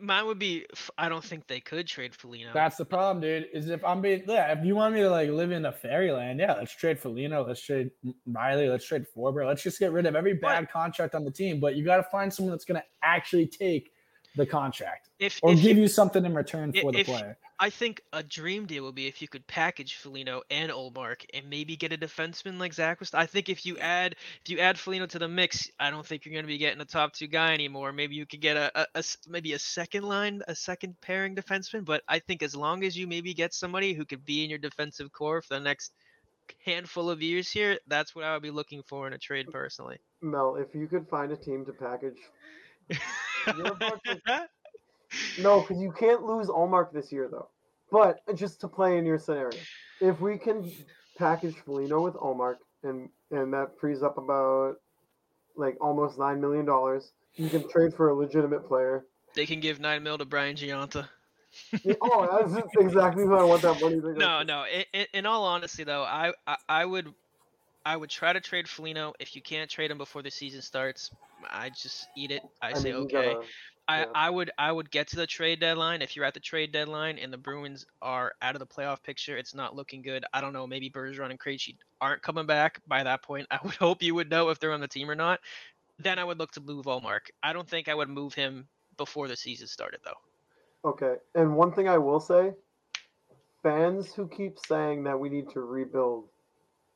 Mine would be. I don't think they could trade Foligno. That's the problem, dude. Is if I'm being yeah, if you want me to like live in a fairyland, yeah, let's trade Foligno, let's trade Reilly, let's trade Forbort, let's just get rid of every bad contract on the team. But you got to find someone that's going to actually take the contract if or if give you, you something in return i- for the if- player. I think a dream deal would be if you could package Foligno and Ullmark and maybe get a defenseman like Zach was. I think if you add if you add Foligno to the mix, I don't think you're going to be getting a top two guy anymore. Maybe you could get a a maybe a second line, a second pairing defenseman. But I think as long as you maybe get somebody who could be in your defensive core for the next handful of years here, that's what I would be looking for in a trade personally. Mel, if you could find a team to package, You're no, because you can't lose Ullmark this year though. But just to play in your scenario, if we can package Foligno with Ullmark and and that frees up about like almost nine million dollars, you can trade for a legitimate player. they can give nine mil to Brian Gionta. Oh, that's exactly what I want that money to go. No, no. In, in, in all honesty, though, I, I I would I would try to trade Foligno. If you can't trade him before the season starts, I just eat it. I, say mean, okay. gotta- I, yeah. I would I would get to the trade deadline. If you're at the trade deadline and the Bruins are out of the playoff picture, it's not looking good. I don't know. Maybe Bergeron and Krejci aren't coming back by that point. I would hope you would know if they're on the team or not. Then I would look to move Ullmark. I don't think I would move him before the season started, though. Okay, and one thing I will say, fans who keep saying that we need to rebuild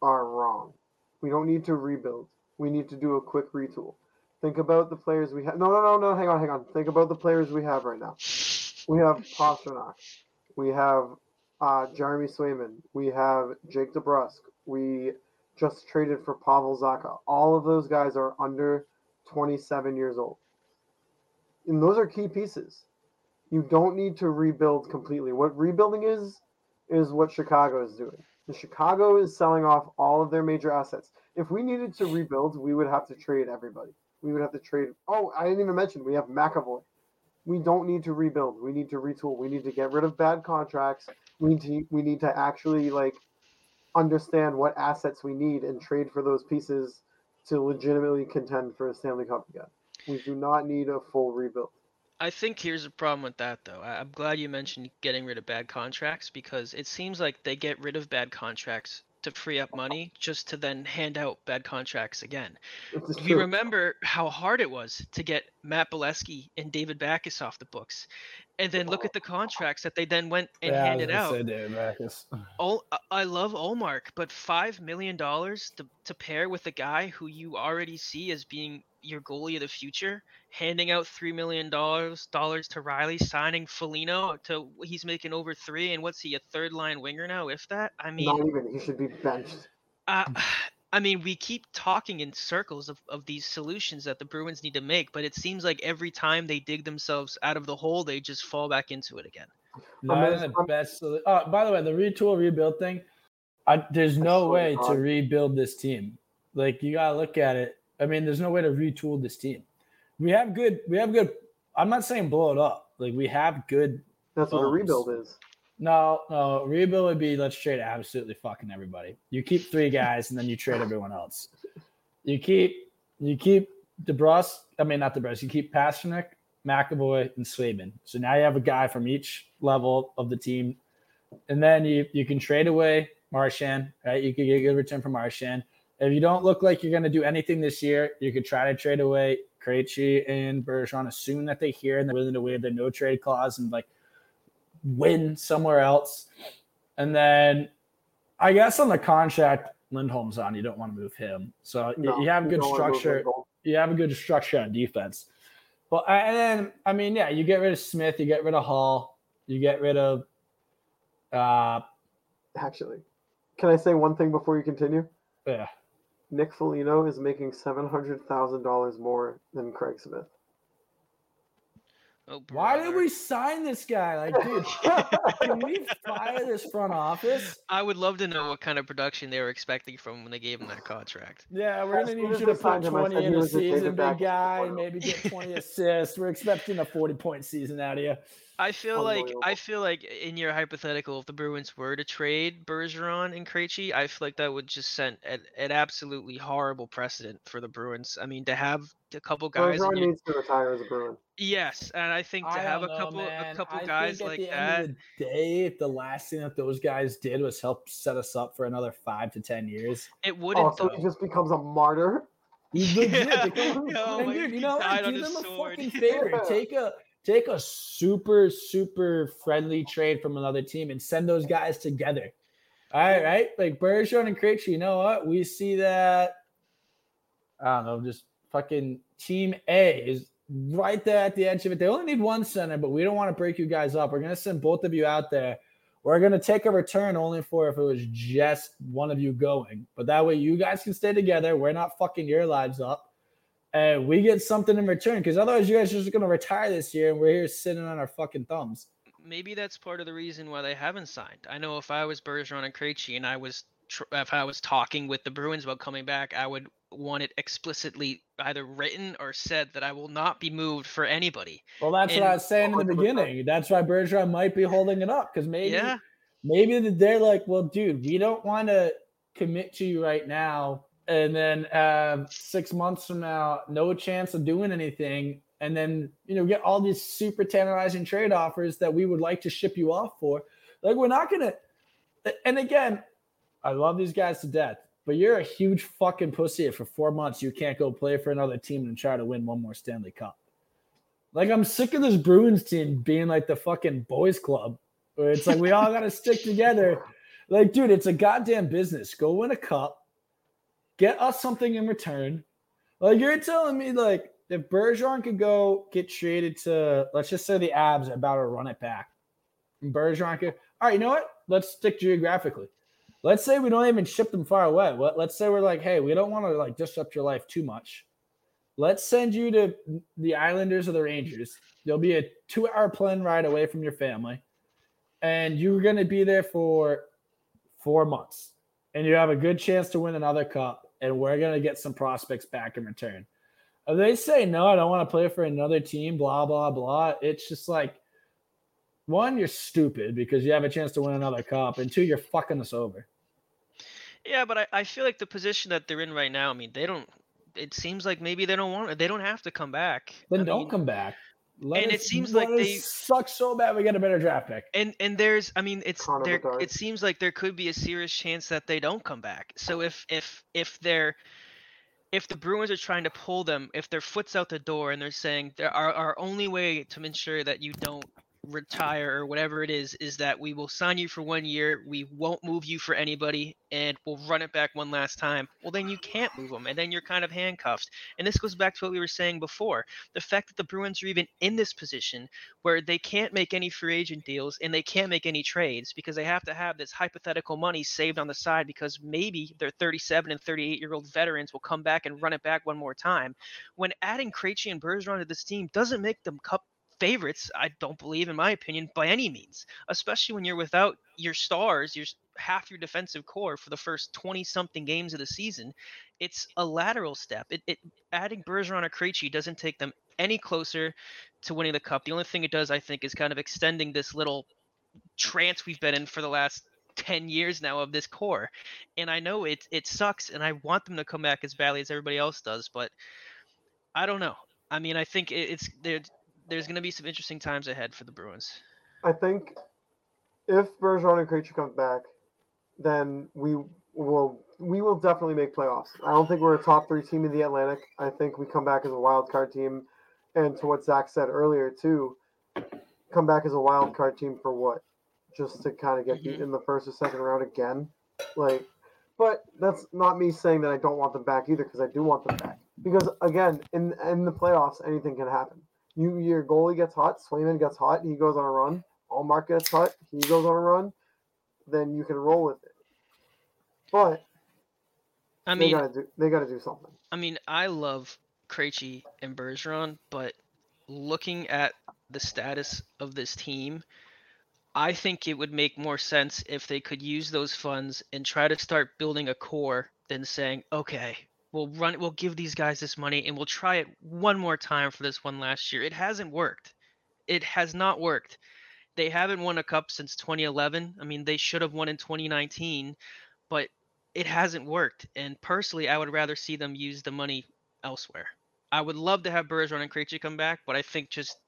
are wrong. We don't need to rebuild. We need to do a quick retool. Think about the players we have. No, no, no, no. Hang on, hang on. Think about the players we have right now. We have Pastrnak. We have uh, Jeremy Swayman. We have Jake DeBrusk. We just traded for Pavel Zacha. All of those guys are under 27 years old. And those are key pieces. You don't need to rebuild completely. What rebuilding is is what Chicago is doing. The Chicago is selling off all of their major assets. If we needed to rebuild, we would have to trade everybody. We would have to trade. Oh, I didn't even mention we have McAvoy. We don't need to rebuild. We need to retool. We need to get rid of bad contracts. We need to we need to actually like understand what assets we need and trade for those pieces to legitimately contend for a Stanley Cup again. We do not need a full rebuild. I think here's a problem with that though. I- I'm glad you mentioned getting rid of bad contracts because it seems like they get rid of bad contracts to free up money just to then hand out bad contracts again. We true. remember how hard it was to get Matt Beleskey and David Backes off the books. And then look at the contracts that they then went and Yeah, handed out. say David Backes. Ol- uh, I- love Ullmark, but five million dollars to to pair with a guy who you already see as being your goalie of the future, handing out three million dollars dollars to Reilly, signing Foligno to he's making over three, and what's he a third line winger now? If that, I mean, Not even. He should be benched. uh, I mean, we keep talking in circles of, of these solutions that the Bruins need to make, but it seems like every time they dig themselves out of the hole, they just fall back into it again. Not gonna- in the I'm- best. Oh, by the way, the retool rebuild thing. I, there's no so way to rebuild this team. Like you gotta look at it. I mean, there's no way to retool this team. We have good. We have good. I'm not saying blow it up. Like we have good. That's what a rebuild is. No, no. Rebuild would be let's trade absolutely fucking everybody. You keep three guys and then you trade everyone else. You keep you keep DeBrusk. I mean, not DeBrusk. You keep Pastrnak, McAvoy, and Swayman. So now you have a guy from each level of the team, and then you you can trade away Marchand. Right, you could get a good return from Marchand. If you don't look like you're going to do anything this year, you could try to trade away Krejci and Bergeron. Assume that they hear and they're willing to waive their no trade clause and like win somewhere else. And then I guess on the contract Lindholm's on, you don't want to move him. So you- No, you have we good don't wanna move structure. You have a good structure on defense. But and then I mean, yeah, you get rid of Smith, you get rid of Hall, you get rid of uh Actually, can I say one thing before you continue? yeah. Nick Foligno is making seven hundred thousand dollars more than Craig Smith. Oh, Why did we sign this guy? Like, dude, can we fire this front office? I would love to know what kind of production they were expecting from when they gave him that contract. Yeah, we're gonna need you to put signed him, I 20 in a was a David season, big guy, and maybe get 20 assists. We're expecting a 40 point season out of you. I feel like I feel like in your hypothetical, if the Bruins were to trade Bergeron and Krejci, I feel like that would just set an, an absolutely horrible precedent for the Bruins. I mean, to have a couple guys. Bergeron needs to retire as a Bruin. yes, and I think to I have don't a know, couple a couple I guys think at like the that. End of the day, if the last thing that those guys did was help set us up for another five to ten years, It oh, wouldn't Oh, so though. he just becomes a martyr. he's legit. Yeah, They come- no, and dude, you he know died Do them a sword. fucking favor. Take a take a super super friendly trade from another team and send those guys together. All right, right? Like Bergeron and Krejci. You know what? We see that. I don't know. Just fucking team A is right there at the edge of it. They only need one center, but we don't want to break you guys up. We're gonna send both of you out there. We're gonna take a return only for if it was just one of you going. But that way you guys can stay together. We're not fucking your lives up. And we get something in return. Because otherwise you guys are just gonna retire this year and we're here sitting on our fucking thumbs. maybe that's part of the reason why they haven't signed. I know if I was Bergeron and Krejci and I was if I was talking with the Bruins about coming back, I would want it explicitly either written or said that I will not be moved for anybody. Well, that's what I was saying in the beginning. That's why Bergeron might be holding it up. Because maybe Yeah, maybe that they're like, well, dude, we don't want to commit to you right now, and then have six months from now, no chance of doing anything, and then you know get all these super tantalizing trade offers that we would like to ship you off for. Like we're not gonna. And again, I love these guys to death, but you're a huge fucking pussy if for four months you can't go play for another team and try to win one more Stanley Cup. Like I'm sick of this Bruins team being like the fucking boys club where it's like we all got to stick together. Like, dude, it's a goddamn business. Go win a cup, get us something in return. Like, you're telling me, like, if Bergeron could go get traded to, let's just say the Abs about to run it back, and Bergeron could, all right, you know what? Let's stick geographically. Let's say we don't even ship them far away. Let's say we're like, hey, we don't want to like disrupt your life too much. let's send you to the Islanders or the Rangers. There'll be a two hour plane ride away from your family, and you're going to be there for four months, and you have a good chance to win another cup, and we're going to get some prospects back in return. If they say, no, I don't want to play for another team, blah, blah, blah, it's just like, one, you're stupid because you have a chance to win another cup, and two, you're fucking us over. Yeah, but I, I feel like the position that they're in right now, I mean, they don't it seems like maybe they don't want they don't have to come back. Then I don't mean, come back. Let and us- it seems let like they- suck so bad we get a better draft pick. and and there's I mean it's Connor there Bedard. it seems like there could be a serious chance that they don't come back. So if if if they're if the Bruins are trying to pull them, if their foot's out the door and they're saying there are our only way to ensure that you don't retire or whatever it is is that we will sign you for one year, we won't move you for anybody, and we'll run it back one last time. Well, then you can't move them, and then you're kind of handcuffed. And this goes back to what we were saying before: the fact that the Bruins are even in this position where they can't make any free agent deals and they can't make any trades because they have to have this hypothetical money saved on the side because maybe their 37 and 38 year old veterans will come back and run it back one more time. When adding Krejci and Bergeron to this team doesn't make them cup favorites, I don't believe, in my opinion, by any means. Especially when you're without your stars, your half your defensive core for the first 20 something games of the season. It's a lateral step. It, it adding Bergeron or Krejci doesn't take them any closer to winning the cup. The only thing it does, I think, is kind of extending this little trance we've been in for the last 10 years now of this core. And I know it it sucks and I want them to come back as badly as everybody else does, but I don't know. I mean, I think it, it's there there's going to be some interesting times ahead for the Bruins. I think if Bergeron and Krejci comes back, then we will we will definitely make playoffs. I don't think we're a top three team in the Atlantic. I think we come back as a wild card team, and to what Zach said earlier too, come back as a wild card team for what? Just to kind of get beat Mhm. in the first or second round again, like. But that's not me saying that I don't want them back either, because I do want them back. Because again, in in the playoffs, anything can happen. You your goalie gets hot, Swayman gets hot, he goes on a run. Ullmark gets hot, he goes on a run. Then you can roll with it. But I they mean, gotta do they gotta do something. I mean, I love Krejci and Bergeron, but looking at the status of this team, I think it would make more sense if they could use those funds and try to start building a core than saying, okay, we'll run, we'll give these guys this money and we'll try it one more time for this one last year. It hasn't worked. It has not worked. They haven't won a cup since 2011. I mean, they should have won in 2019, but it hasn't worked. And personally, I would rather see them use the money elsewhere. I would love to have Bergeron and Krejci come back, but I think just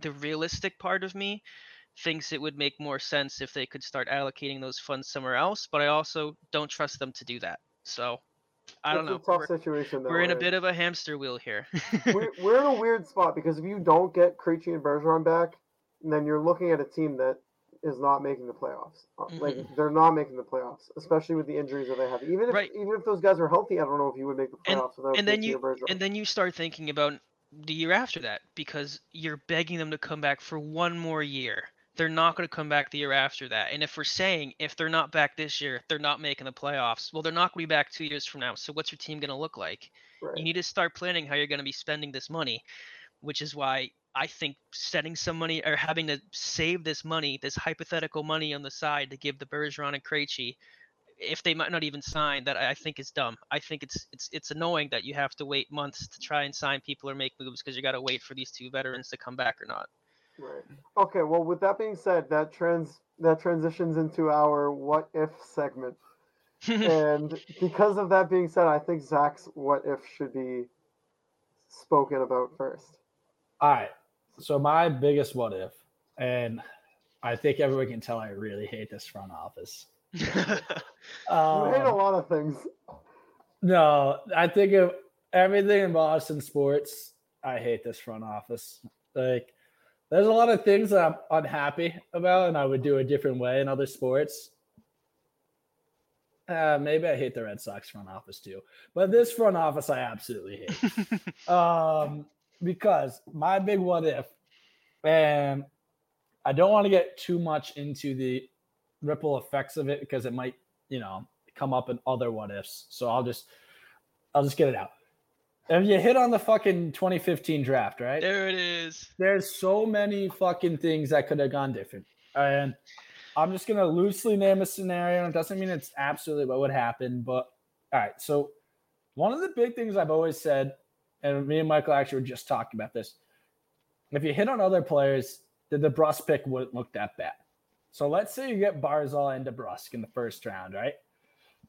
the realistic part of me thinks it would make more sense if they could start allocating those funds somewhere else. But I also don't trust them to do that. So I don't It's know. a tough We're, situation. Though, we're in a bit of a hamster wheel here. we're, we're in a weird spot because if you don't get Krejci and Bergeron back, then you're looking at a team that is not making the playoffs. Uh, Like Mhm. they're not making the playoffs, especially with the injuries that they have. Even if Right. even if those guys are healthy, I don't know if you would make the And- playoffs without and then you- and then you start thinking about the year after that because you're begging them to come back for one more year. They're not going to come back the year after that. And if we're saying if they're not back this year, they're not making the playoffs, well, they're not going to be back two years from now. So what's your team going to look like? right. You need to start planning how you're going to be spending this money, which is why I think setting some money or having to save this money, this hypothetical money on the side to give the Bergeron and Krejci, if they might not even sign, that I I think is dumb. I think it's it's it's annoying that you have to wait months to try and sign people or make moves because you got to wait for these two veterans to come back or not. Right. Okay. Well, with that being said, that trans that transitions into our what if segment, and because of that being said, I think Zach's what if should be spoken about first. All right. So my biggest what if, and I think everyone can tell I really hate this front office. You hate a Um, lot of things. no, I think of everything in Boston sports. I hate this front office. Like, there's a lot of things that I'm unhappy about, and I would do a different way in other sports. Uh, maybe I hate the Red Sox front office too, but this front office I absolutely hate. um, because my big what if, and I don't want to get too much into the ripple effects of it because it might, you know, come up in other what ifs. So I'll just, I'll just get it out. If you hit on the fucking 2015 draft, right? There it is. There's so many fucking things that could have gone different. And I'm just gonna loosely name a scenario. It doesn't mean it's absolutely what would happen, but all right. So one of the big things I've always said, and me and Michael actually were just talking about this. If you hit on other players, the DeBrusk pick wouldn't look that bad. So let's say you get Barzal and DeBrusk in the first round, right?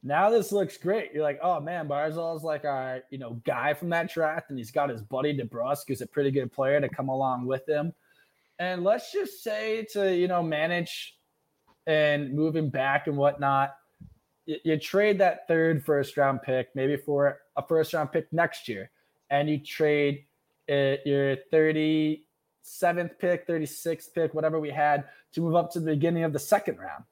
Now this looks great. You're like, oh man, Barzal is like our you know guy from that draft, and he's got his buddy DeBrusk, who's a pretty good player to come along with him. And let's just say to you know manage and moving back and whatnot, you, you trade that third first round pick maybe for a first round pick next year, and you trade uh, your 37th pick, 36th pick, whatever we had to move up to the beginning of the second round,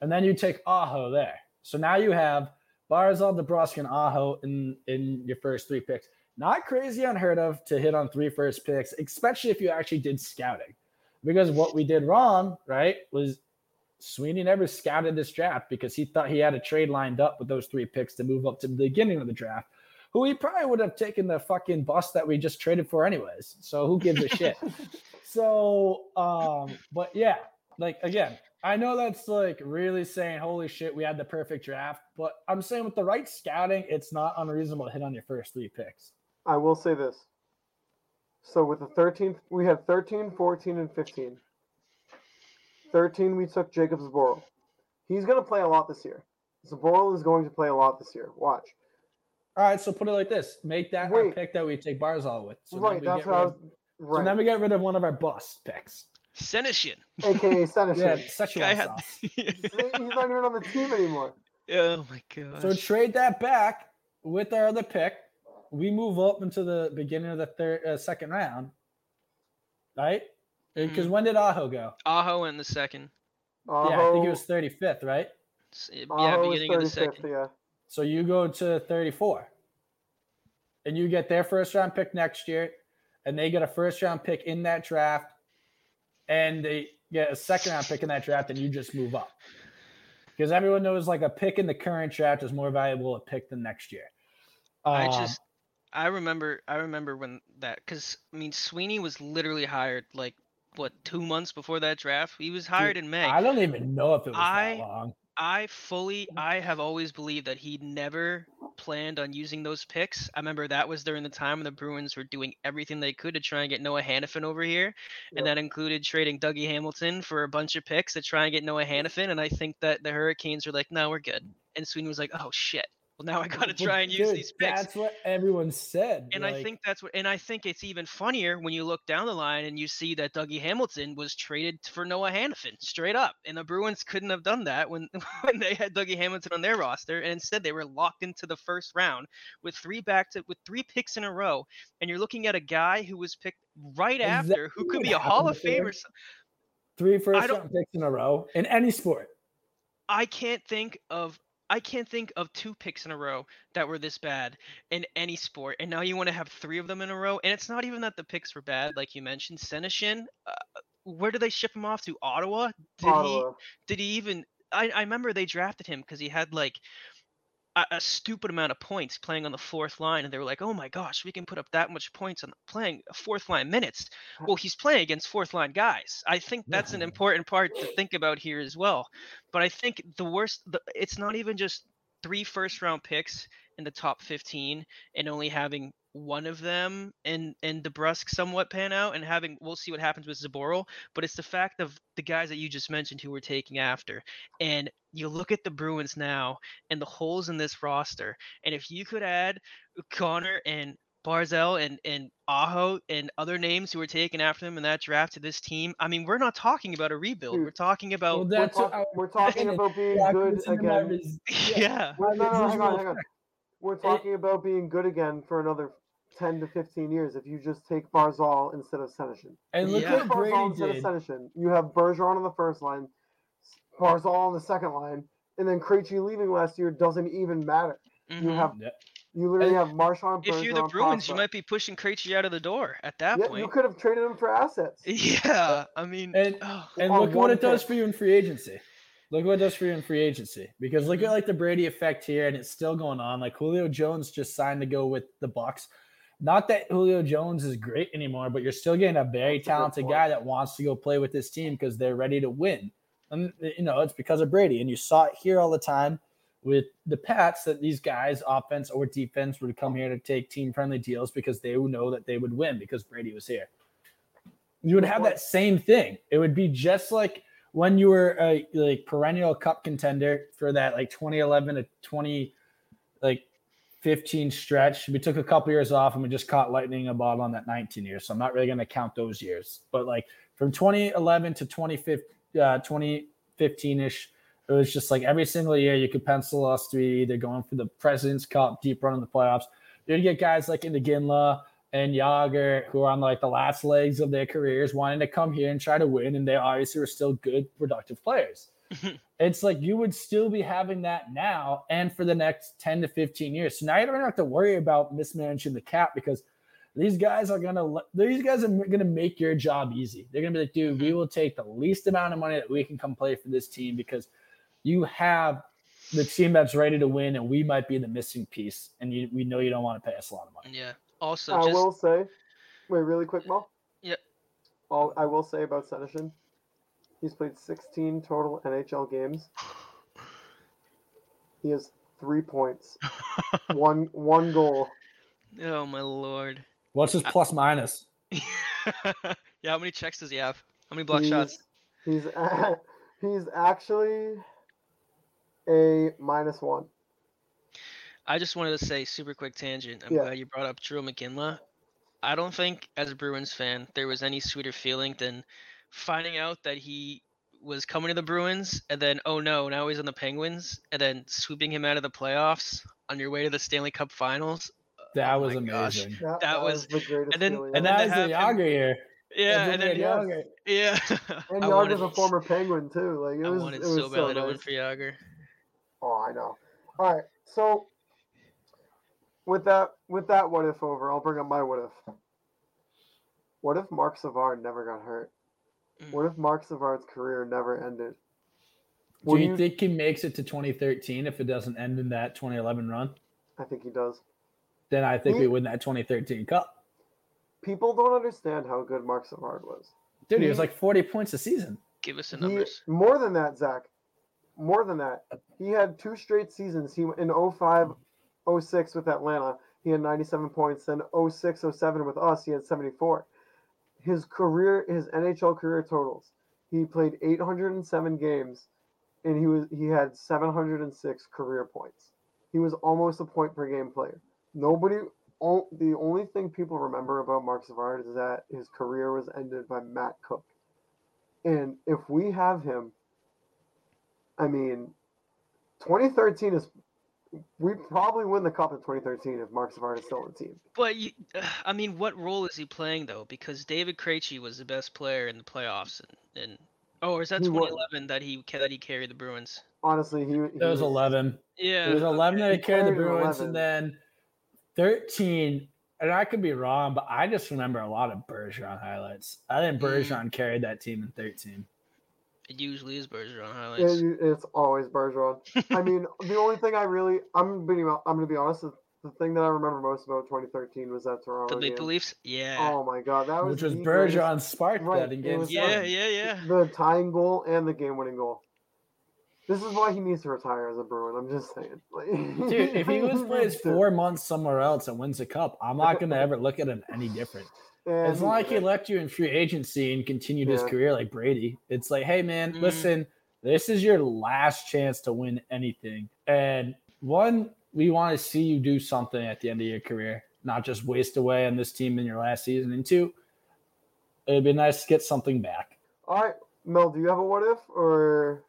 and then you take Aho there. So now you have Barzal, DeBrusk, and Aho in in your first three picks. Not crazy unheard of to hit on three first picks, especially if you actually did scouting. Because what we did wrong, right, was Sweeney never scouted this draft because he thought he had a trade lined up with those three picks to move up to the beginning of the draft, who he probably would have taken the fucking bus that we just traded for anyways. So who gives a shit? So, um, but yeah, like again, I know that's like really saying, holy shit, we had the perfect draft, but I'm saying with the right scouting, it's not unreasonable to hit on your first three picks. I will say this. So with the 13th, we had 13, 14, and 15. 13, we took Jacob Zboril. He's going to play a lot this year. Zboril is going to play a lot this year. Watch. All right, so put it like this: make that our pick that we take Barzal with. So right, that's get what I rid was. of- Right. So then we get rid of one of our bust picks. Senyshyn. AKA Senyshyn. Yeah, Szechuan Guy had- sauce. He's not even on the team anymore. oh my god. So trade that back with our other pick. We move up into the beginning of the third, uh, second round, right? Because Mhm. when did Aho go? Aho in the second. Aho, yeah, I think it was 35th, right? S- Yeah, Aho beginning of the second. yeah. So you go to 34, and you get their first round pick next year, and they get a first round pick in that draft, and they get a second round pick in that draft, and you just move up. Because everyone knows like a pick in the current draft is more valuable a pick than next year. I Um, just, I remember, I remember when that, because I mean, Sweeney was literally hired like what two months before that draft. He was hired in May. I don't even know if it was I- that long. I fully, mm. I have always believed that he never planned on using those picks. I remember that was during the time when the Bruins were doing everything they could to try and get Noah Hanifin over here, Yep. and that included trading Dougie Hamilton for a bunch of picks to try and get Noah Hanifin. And I think that the Hurricanes were like, "No, we're good." And Sweeney was like, "Oh shit." Well, now I got to try and use these picks. That's what everyone said. And I think that's what, and I think it's even funnier when you look down the line and you see that Dougie Hamilton was traded for Noah Hanifin straight up, and the Bruins couldn't have done that when when they had Dougie Hamilton on their roster, and instead they were locked into the first round with three back to with three picks in a row, and you're looking at a guy who was picked right after, who could be a Hall of. Famer. three first round picks in a row in any sport. I can't think of I can't think of two picks in a row that were this bad in any sport. And now you want to have three of them in a row. And it's not even that the picks were bad, like you mentioned. Senyshyn, uh, where did they ship him off to? Ottawa? Did Ottawa. he? Did he even? I, I remember they drafted him because he had like a, a stupid amount of points playing on the fourth line, and they were like, "Oh my gosh, we can put up that much points on playing uh, fourth line minutes." Uh well, he's playing against fourth line guys. I think that's an important part to think about here as well. But I think the worst, the, it's not even just three first round picks in the top 15 and only having one of them and and DeBrusk somewhat pan out and having we'll see what happens with Zboril, but it's the fact of the guys that you just mentioned who we're taking after. And you look at the Bruins now and the holes in this roster, and if you could add Connor and Barzal and and Aho and other names who were taken after them in that draft to this team, I mean, we're not talking about a rebuild. Hmm. We're talking about Well, We're, talk- I we're talking about being Yeah, good it's in my again. res- yeah. Well, no, no, hang on, hang on. We're talking about being good again for another 10 to 15 years if you just take Barzal instead of Senyshyn. And look Yeah. what Barzal Brady instead did. of Senyshyn. You have Bergeron on the first line, Barzal on the second line, and then Krejci leaving last year doesn't even matter. You mhm. have Yeah. you literally And have Marchand. If you're the Bergeron, Bruins, you might be pushing Krejci out of the door at that Yeah, point. you could have traded him for assets. Yeah, I mean, And- oh, And look what it does for you in free agency. Look what it does for you in free agency. Because look at like the Brady effect here, and it's still going on. Like Julio Jones just signed to go with the Bucs. Not that Julio Jones is great anymore, but you're still getting a very talented guy that wants to go play with this team because they're ready to win. And you know, it's because of Brady. And you saw it here all the time with the Pats that these guys, offense or defense, would come here to take team friendly deals because they would know that they would win because Brady was here. You would have that same thing. It would be just like when you were a like perennial cup contender for that like 2011 to 20 like 15 stretch. We took a couple years off and we just caught lightning in a bottle on that 19 years. So I'm not really going to count those years. But like from 2011 to 2015, uh, 2015 ish, it was just like every single year you could pencil us to be either going for the President's Cup, deep run in the playoffs. You'd get guys like into Iginla and Jagr who are on like the last legs of their careers wanting to come here and try to win. And they obviously were still good, productive players. it's like you would still be having that now and for the next 10 to 15 years. So now you don't have to worry about mismanaging the cap because these guys are gonna these guys are gonna make your job easy. They're gonna be like, dude, we mm-hmm. will take the least amount of money that we can come play for this team because you have the team that's ready to win, and we might be the missing piece. And you, we know you don't want to pay us a lot of money. Yeah. Also, I just will say, wait, really quick, Mo. Yeah. All I will say about Senyshyn, he's played 16 total NHL games. He has three points, one one goal. oh my lord. What's his plus minus? yeah. How many checks does he have? How many block he's, shots? He's he's actually a minus one. I just wanted to say, super quick tangent. I'm Yeah. glad you brought up Jarome Iginla. I don't think, as a Bruins fan, there was any sweeter feeling than finding out that he was coming to the Bruins, and then oh no, now he's on the Penguins, and then sweeping him out of the playoffs on your way to the Stanley Cup Finals. That Oh was amazing. That, That was- the greatest and then- feeling And then ever. that to is the have Jagr year. Yeah, and then Yes. Jagr. yeah, and I Jagr's a former Penguin too. Like it I was, wanted it was so badly to win nice. for Jagr. Oh, I know. All right, so with that, with that, what if over? I'll bring up my what if. What if Mark Savard never got hurt? Mm. What if Mark Savard's career never ended? Do you you- think he makes it to 2013 if it doesn't end in that 2011 run? I think he does. Then I think He- we win that 2013 Cup. People don't understand how good Mark Savard was. Dude, he was like 40 points a season. Give us the He- numbers. more than that, Zach. More than that. He had two straight seasons. He in 05, 06 with Atlanta, he had 97 points. Then 06, 07 with us, he had 74. His career, his NHL career totals. He played 807 games, and he was he had 706 career points. He was almost a point per game player. Nobody. o- The only thing people remember about Mark Savard is that his career was ended by Matt Cooke. And if we have him, I mean, 2013 is we probably win the cup in 2013 if Mark Savard is still on the team. But you, I mean, what role is he playing though? Because David Krejci was the best player in the playoffs, and, and oh, or is that He was. 2011 that he that he carried the Bruins? Honestly, he, he It was 11. Yeah, It was 11 that He he carried the carried an Bruins, 11. and then 13. And I could be wrong, but I just remember a lot of Bergeron highlights. I think Mm. Bergeron carried that team in 13. It usually is Bergeron Yeah, highlights. you- it's always Bergeron. I mean, the only thing I really, I'm being, I'm going to be honest. The, the thing that I remember most about 2013 was that Toronto the game. Maple Leafs. Yeah. Oh my god, that was Which was the greatest- Bergeron sparked Right, that in game yeah, seven. yeah, yeah. the tying goal and the game-winning goal. This is why he needs to retire as a Bruin. I'm just saying. Dude, if he was plays four months somewhere else and wins a cup, I'm not going to ever look at him any different. And It's not like he left you in free agency and continued his career like Brady. It's like, hey man, Mhm. listen, this is your last chance to win anything. And one, we want to see you do something at the end of your career, not just waste away on this team in your last season. And two, it'd be nice to get something back. All right, Mel, do you have a what if or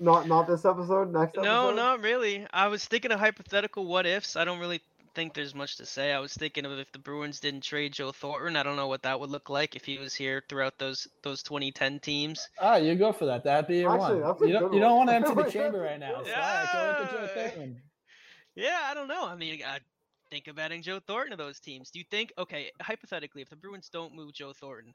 not? Not this episode. Next episode. No, not really. I was thinking of hypothetical what ifs. I don't really think there's much to say. I was thinking of if the Bruins didn't trade Joe Thornton. I don't know what that would look like if he was here throughout those those 2010 teams. Ah, you go for that. That'd be your Actually, one. You don't, good you don't want to empty the chamber right now. So one. all right, go with the Joe Yeah. Thornton. Yeah, I don't know. I mean, I think of adding Joe Thornton to those teams. Do you think, okay, hypothetically, if the Bruins don't move Joe Thornton,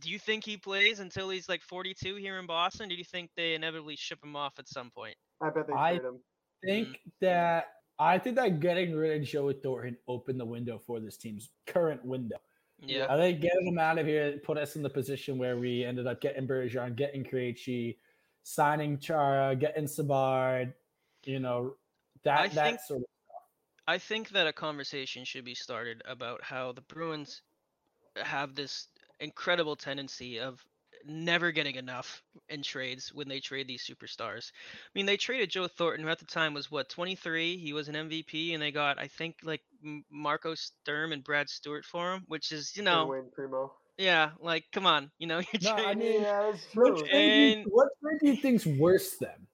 do you think he plays until he's like 42 here in Boston? Do you think they inevitably ship him off at some point? I bet they I- trade him. think that I think that getting rid of Joe Thornton opened the window for this team's current window. Yeah. I think getting him out of here put us in the position where we ended up getting Bergeron, getting Krejci, signing Chara, getting Savard. You know that I that think- sort of I think that a conversation should be started about how the Bruins have this incredible tendency of never getting enough in trades when they trade these superstars. I mean, they traded Joe Thornton, who at the time was what 23. He was an MVP, and they got I think like M- Marco Sturm and Brad Stuart for him, which is you know Wayne Primeau. yeah, like come on, you know you're No, I mean, Yeah, that's What true. trade, do you, what trade do you think's worse then?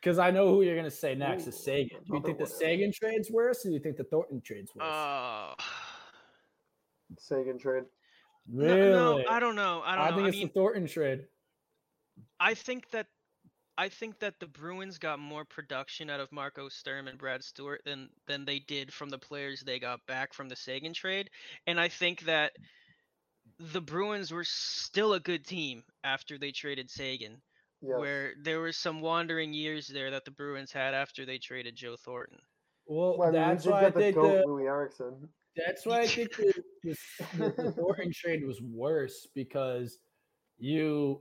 Because I know who you're going to say next is Seguin. Do you think the. Seguin trade's worse, or do you think the Thornton trade's worse? Oh. Seguin trade. Really? No, no, I don't know. I don't I know. think I it's mean, the Thornton trade. I think that I think that the Bruins got more production out of Marco Sturm and Brad Stuart than than they did from the players they got back from the Seguin trade. And I think that the Bruins were still a good team after they traded Seguin, Yes. where there were some wandering years there that the Bruins had after they traded Joe Thornton. Well, Well, I mean, we that's did why I get the think goat the, Loui Eriksson. That's why I think the, the, the, Thornton trade was worse because you,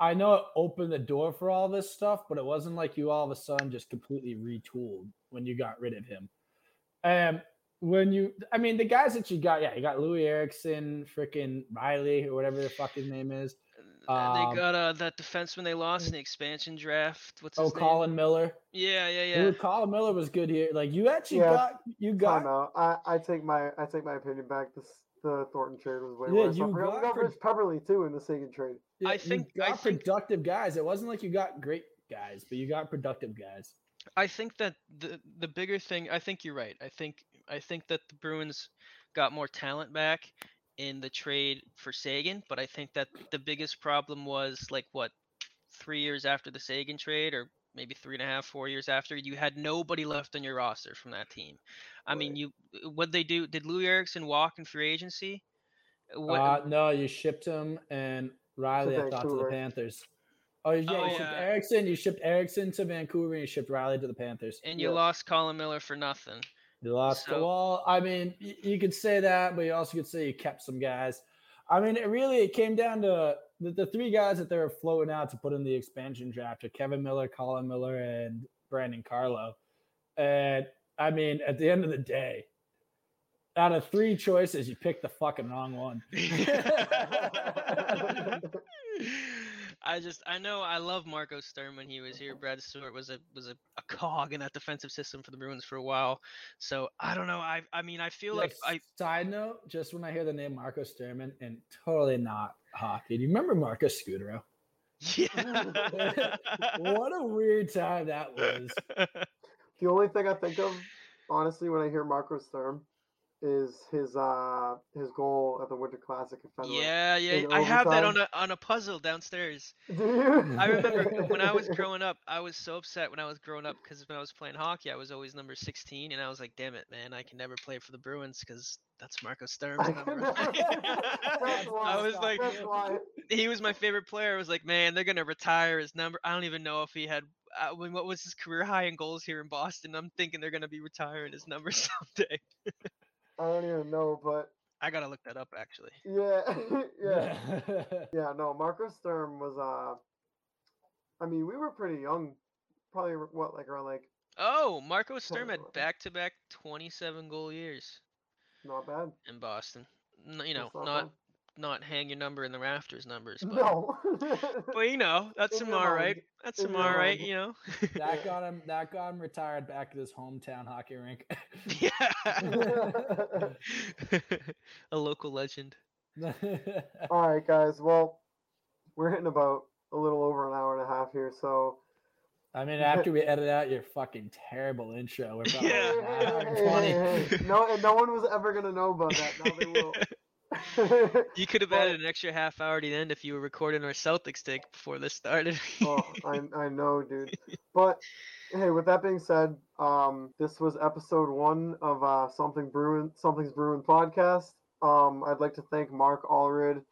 I know it opened the door for all this stuff, but it wasn't like you all of a sudden just completely retooled when you got rid of him. Um, when you, I mean, the guys that you got, yeah, you got Loui Eriksson, freaking Reilly, or whatever the fuck his name is. Uh, Um, they got uh, that defenseman they lost in the expansion draft. What's Oh, his name? Colin Miller. Yeah, yeah, Ooh, yeah. Colin Miller was good here. Like you actually Yeah, got, you got Time out. I, I take my I take my opinion back. This the Thornton trade was way Yeah, worse. you I we got got pro- Rich Peverley too in the second trade. Yeah, I you think- I got think- productive guys. It wasn't like you got great guys, but you got productive guys. I think that the the bigger thing. I think you're right. I think I think that the Bruins got more talent back in the trade for Seguin, but I think that the biggest problem was like what three years after the Sagan trade, or maybe three and a half, four years after, you had nobody left on your roster from that team. I mean, you what they do? Did Loui Eriksson walk in free agency? What? Uh, no, you shipped him and Reilly. I thought to the Panthers. Oh yeah, Oh, you shipped yeah. Eriksson. You shipped Eriksson to Vancouver. and You shipped Reilly to the Panthers. and you yeah. lost Colin Miller for nothing. You lost. So- well, I mean, y- you could say that, but you also could say you kept some guys. I mean, it really it came down to the, the three guys that they were floating out to put in the expansion draft: are Kevan Miller, Colin Miller, and Brandon Carlo. And I mean, at the end of the day, out of three choices, you picked the fucking wrong one. I just I know I love Marco Sturm when he was here. Brad Stuart was a was a, a cog in that defensive system for the Bruins for a while. So I don't know. I I mean I feel like I side note, just when I hear the name Marco Sturman, and totally not hockey. Do you remember Marcus Scutaro? yeah. What a weird time that was. The only thing I think of, honestly, when I hear Marco Sturm, is his uh his goal at the Winter Classic in Fenway. yeah, yeah. I have that on a on a puzzle downstairs. Do you? I remember when I was growing up, I was so upset when I was growing up because when I was playing hockey, I was always number 16, and I was like, "Damn it, man! I can never play for the Bruins because that's Marco Sturm's I number." I was like, he was my favorite player. I was like, man, they're gonna retire his number. I don't even know if he had. Uh, when- what was his career high in goals here in Boston? I'm thinking they're gonna be retiring his number someday. I don't even know, but I gotta look that up actually. yeah, yeah, yeah. No, Marco Sturm was uh, I mean, we were pretty young, probably what like around like Oh, Marco Sturm had back-to-back 27 goal years not bad. in Boston. N- you know, That's not bad. Not hang your number in the rafters numbers, but, no. but you know, that's In some your all right. That's In some your all right. You know. that got him. That got him retired back at his hometown hockey rink. yeah. A local legend. All right, guys. Well, we're hitting about a little over an hour and a half here, so I mean, after we edit out your fucking terrible intro, we're probably Yeah. an hour Hey, hey, hey, no, no one was ever gonna know about that. Now they will. You could have added an extra half hour to the end if you were recording our Celtics take before this started. oh, I, I know, dude. But hey, with that being said, um, this was episode one of uh, Something Bruin, Something's Bruin podcast. Um, I'd like to thank Mark Allred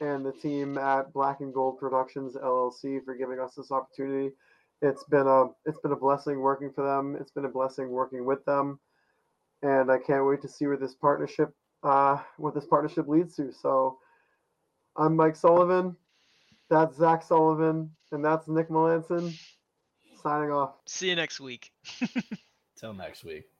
and the team at Black and Gold Productions LLC for giving us this opportunity. it's been a it's been a blessing working for them. It's been a blessing working with them, and I can't wait to see where this partnership uh, what this partnership leads to. So, I'm Mike Sullivan. That's Zach Sullivan, and that's Nick Melanson signing off. See you next week. Till next week.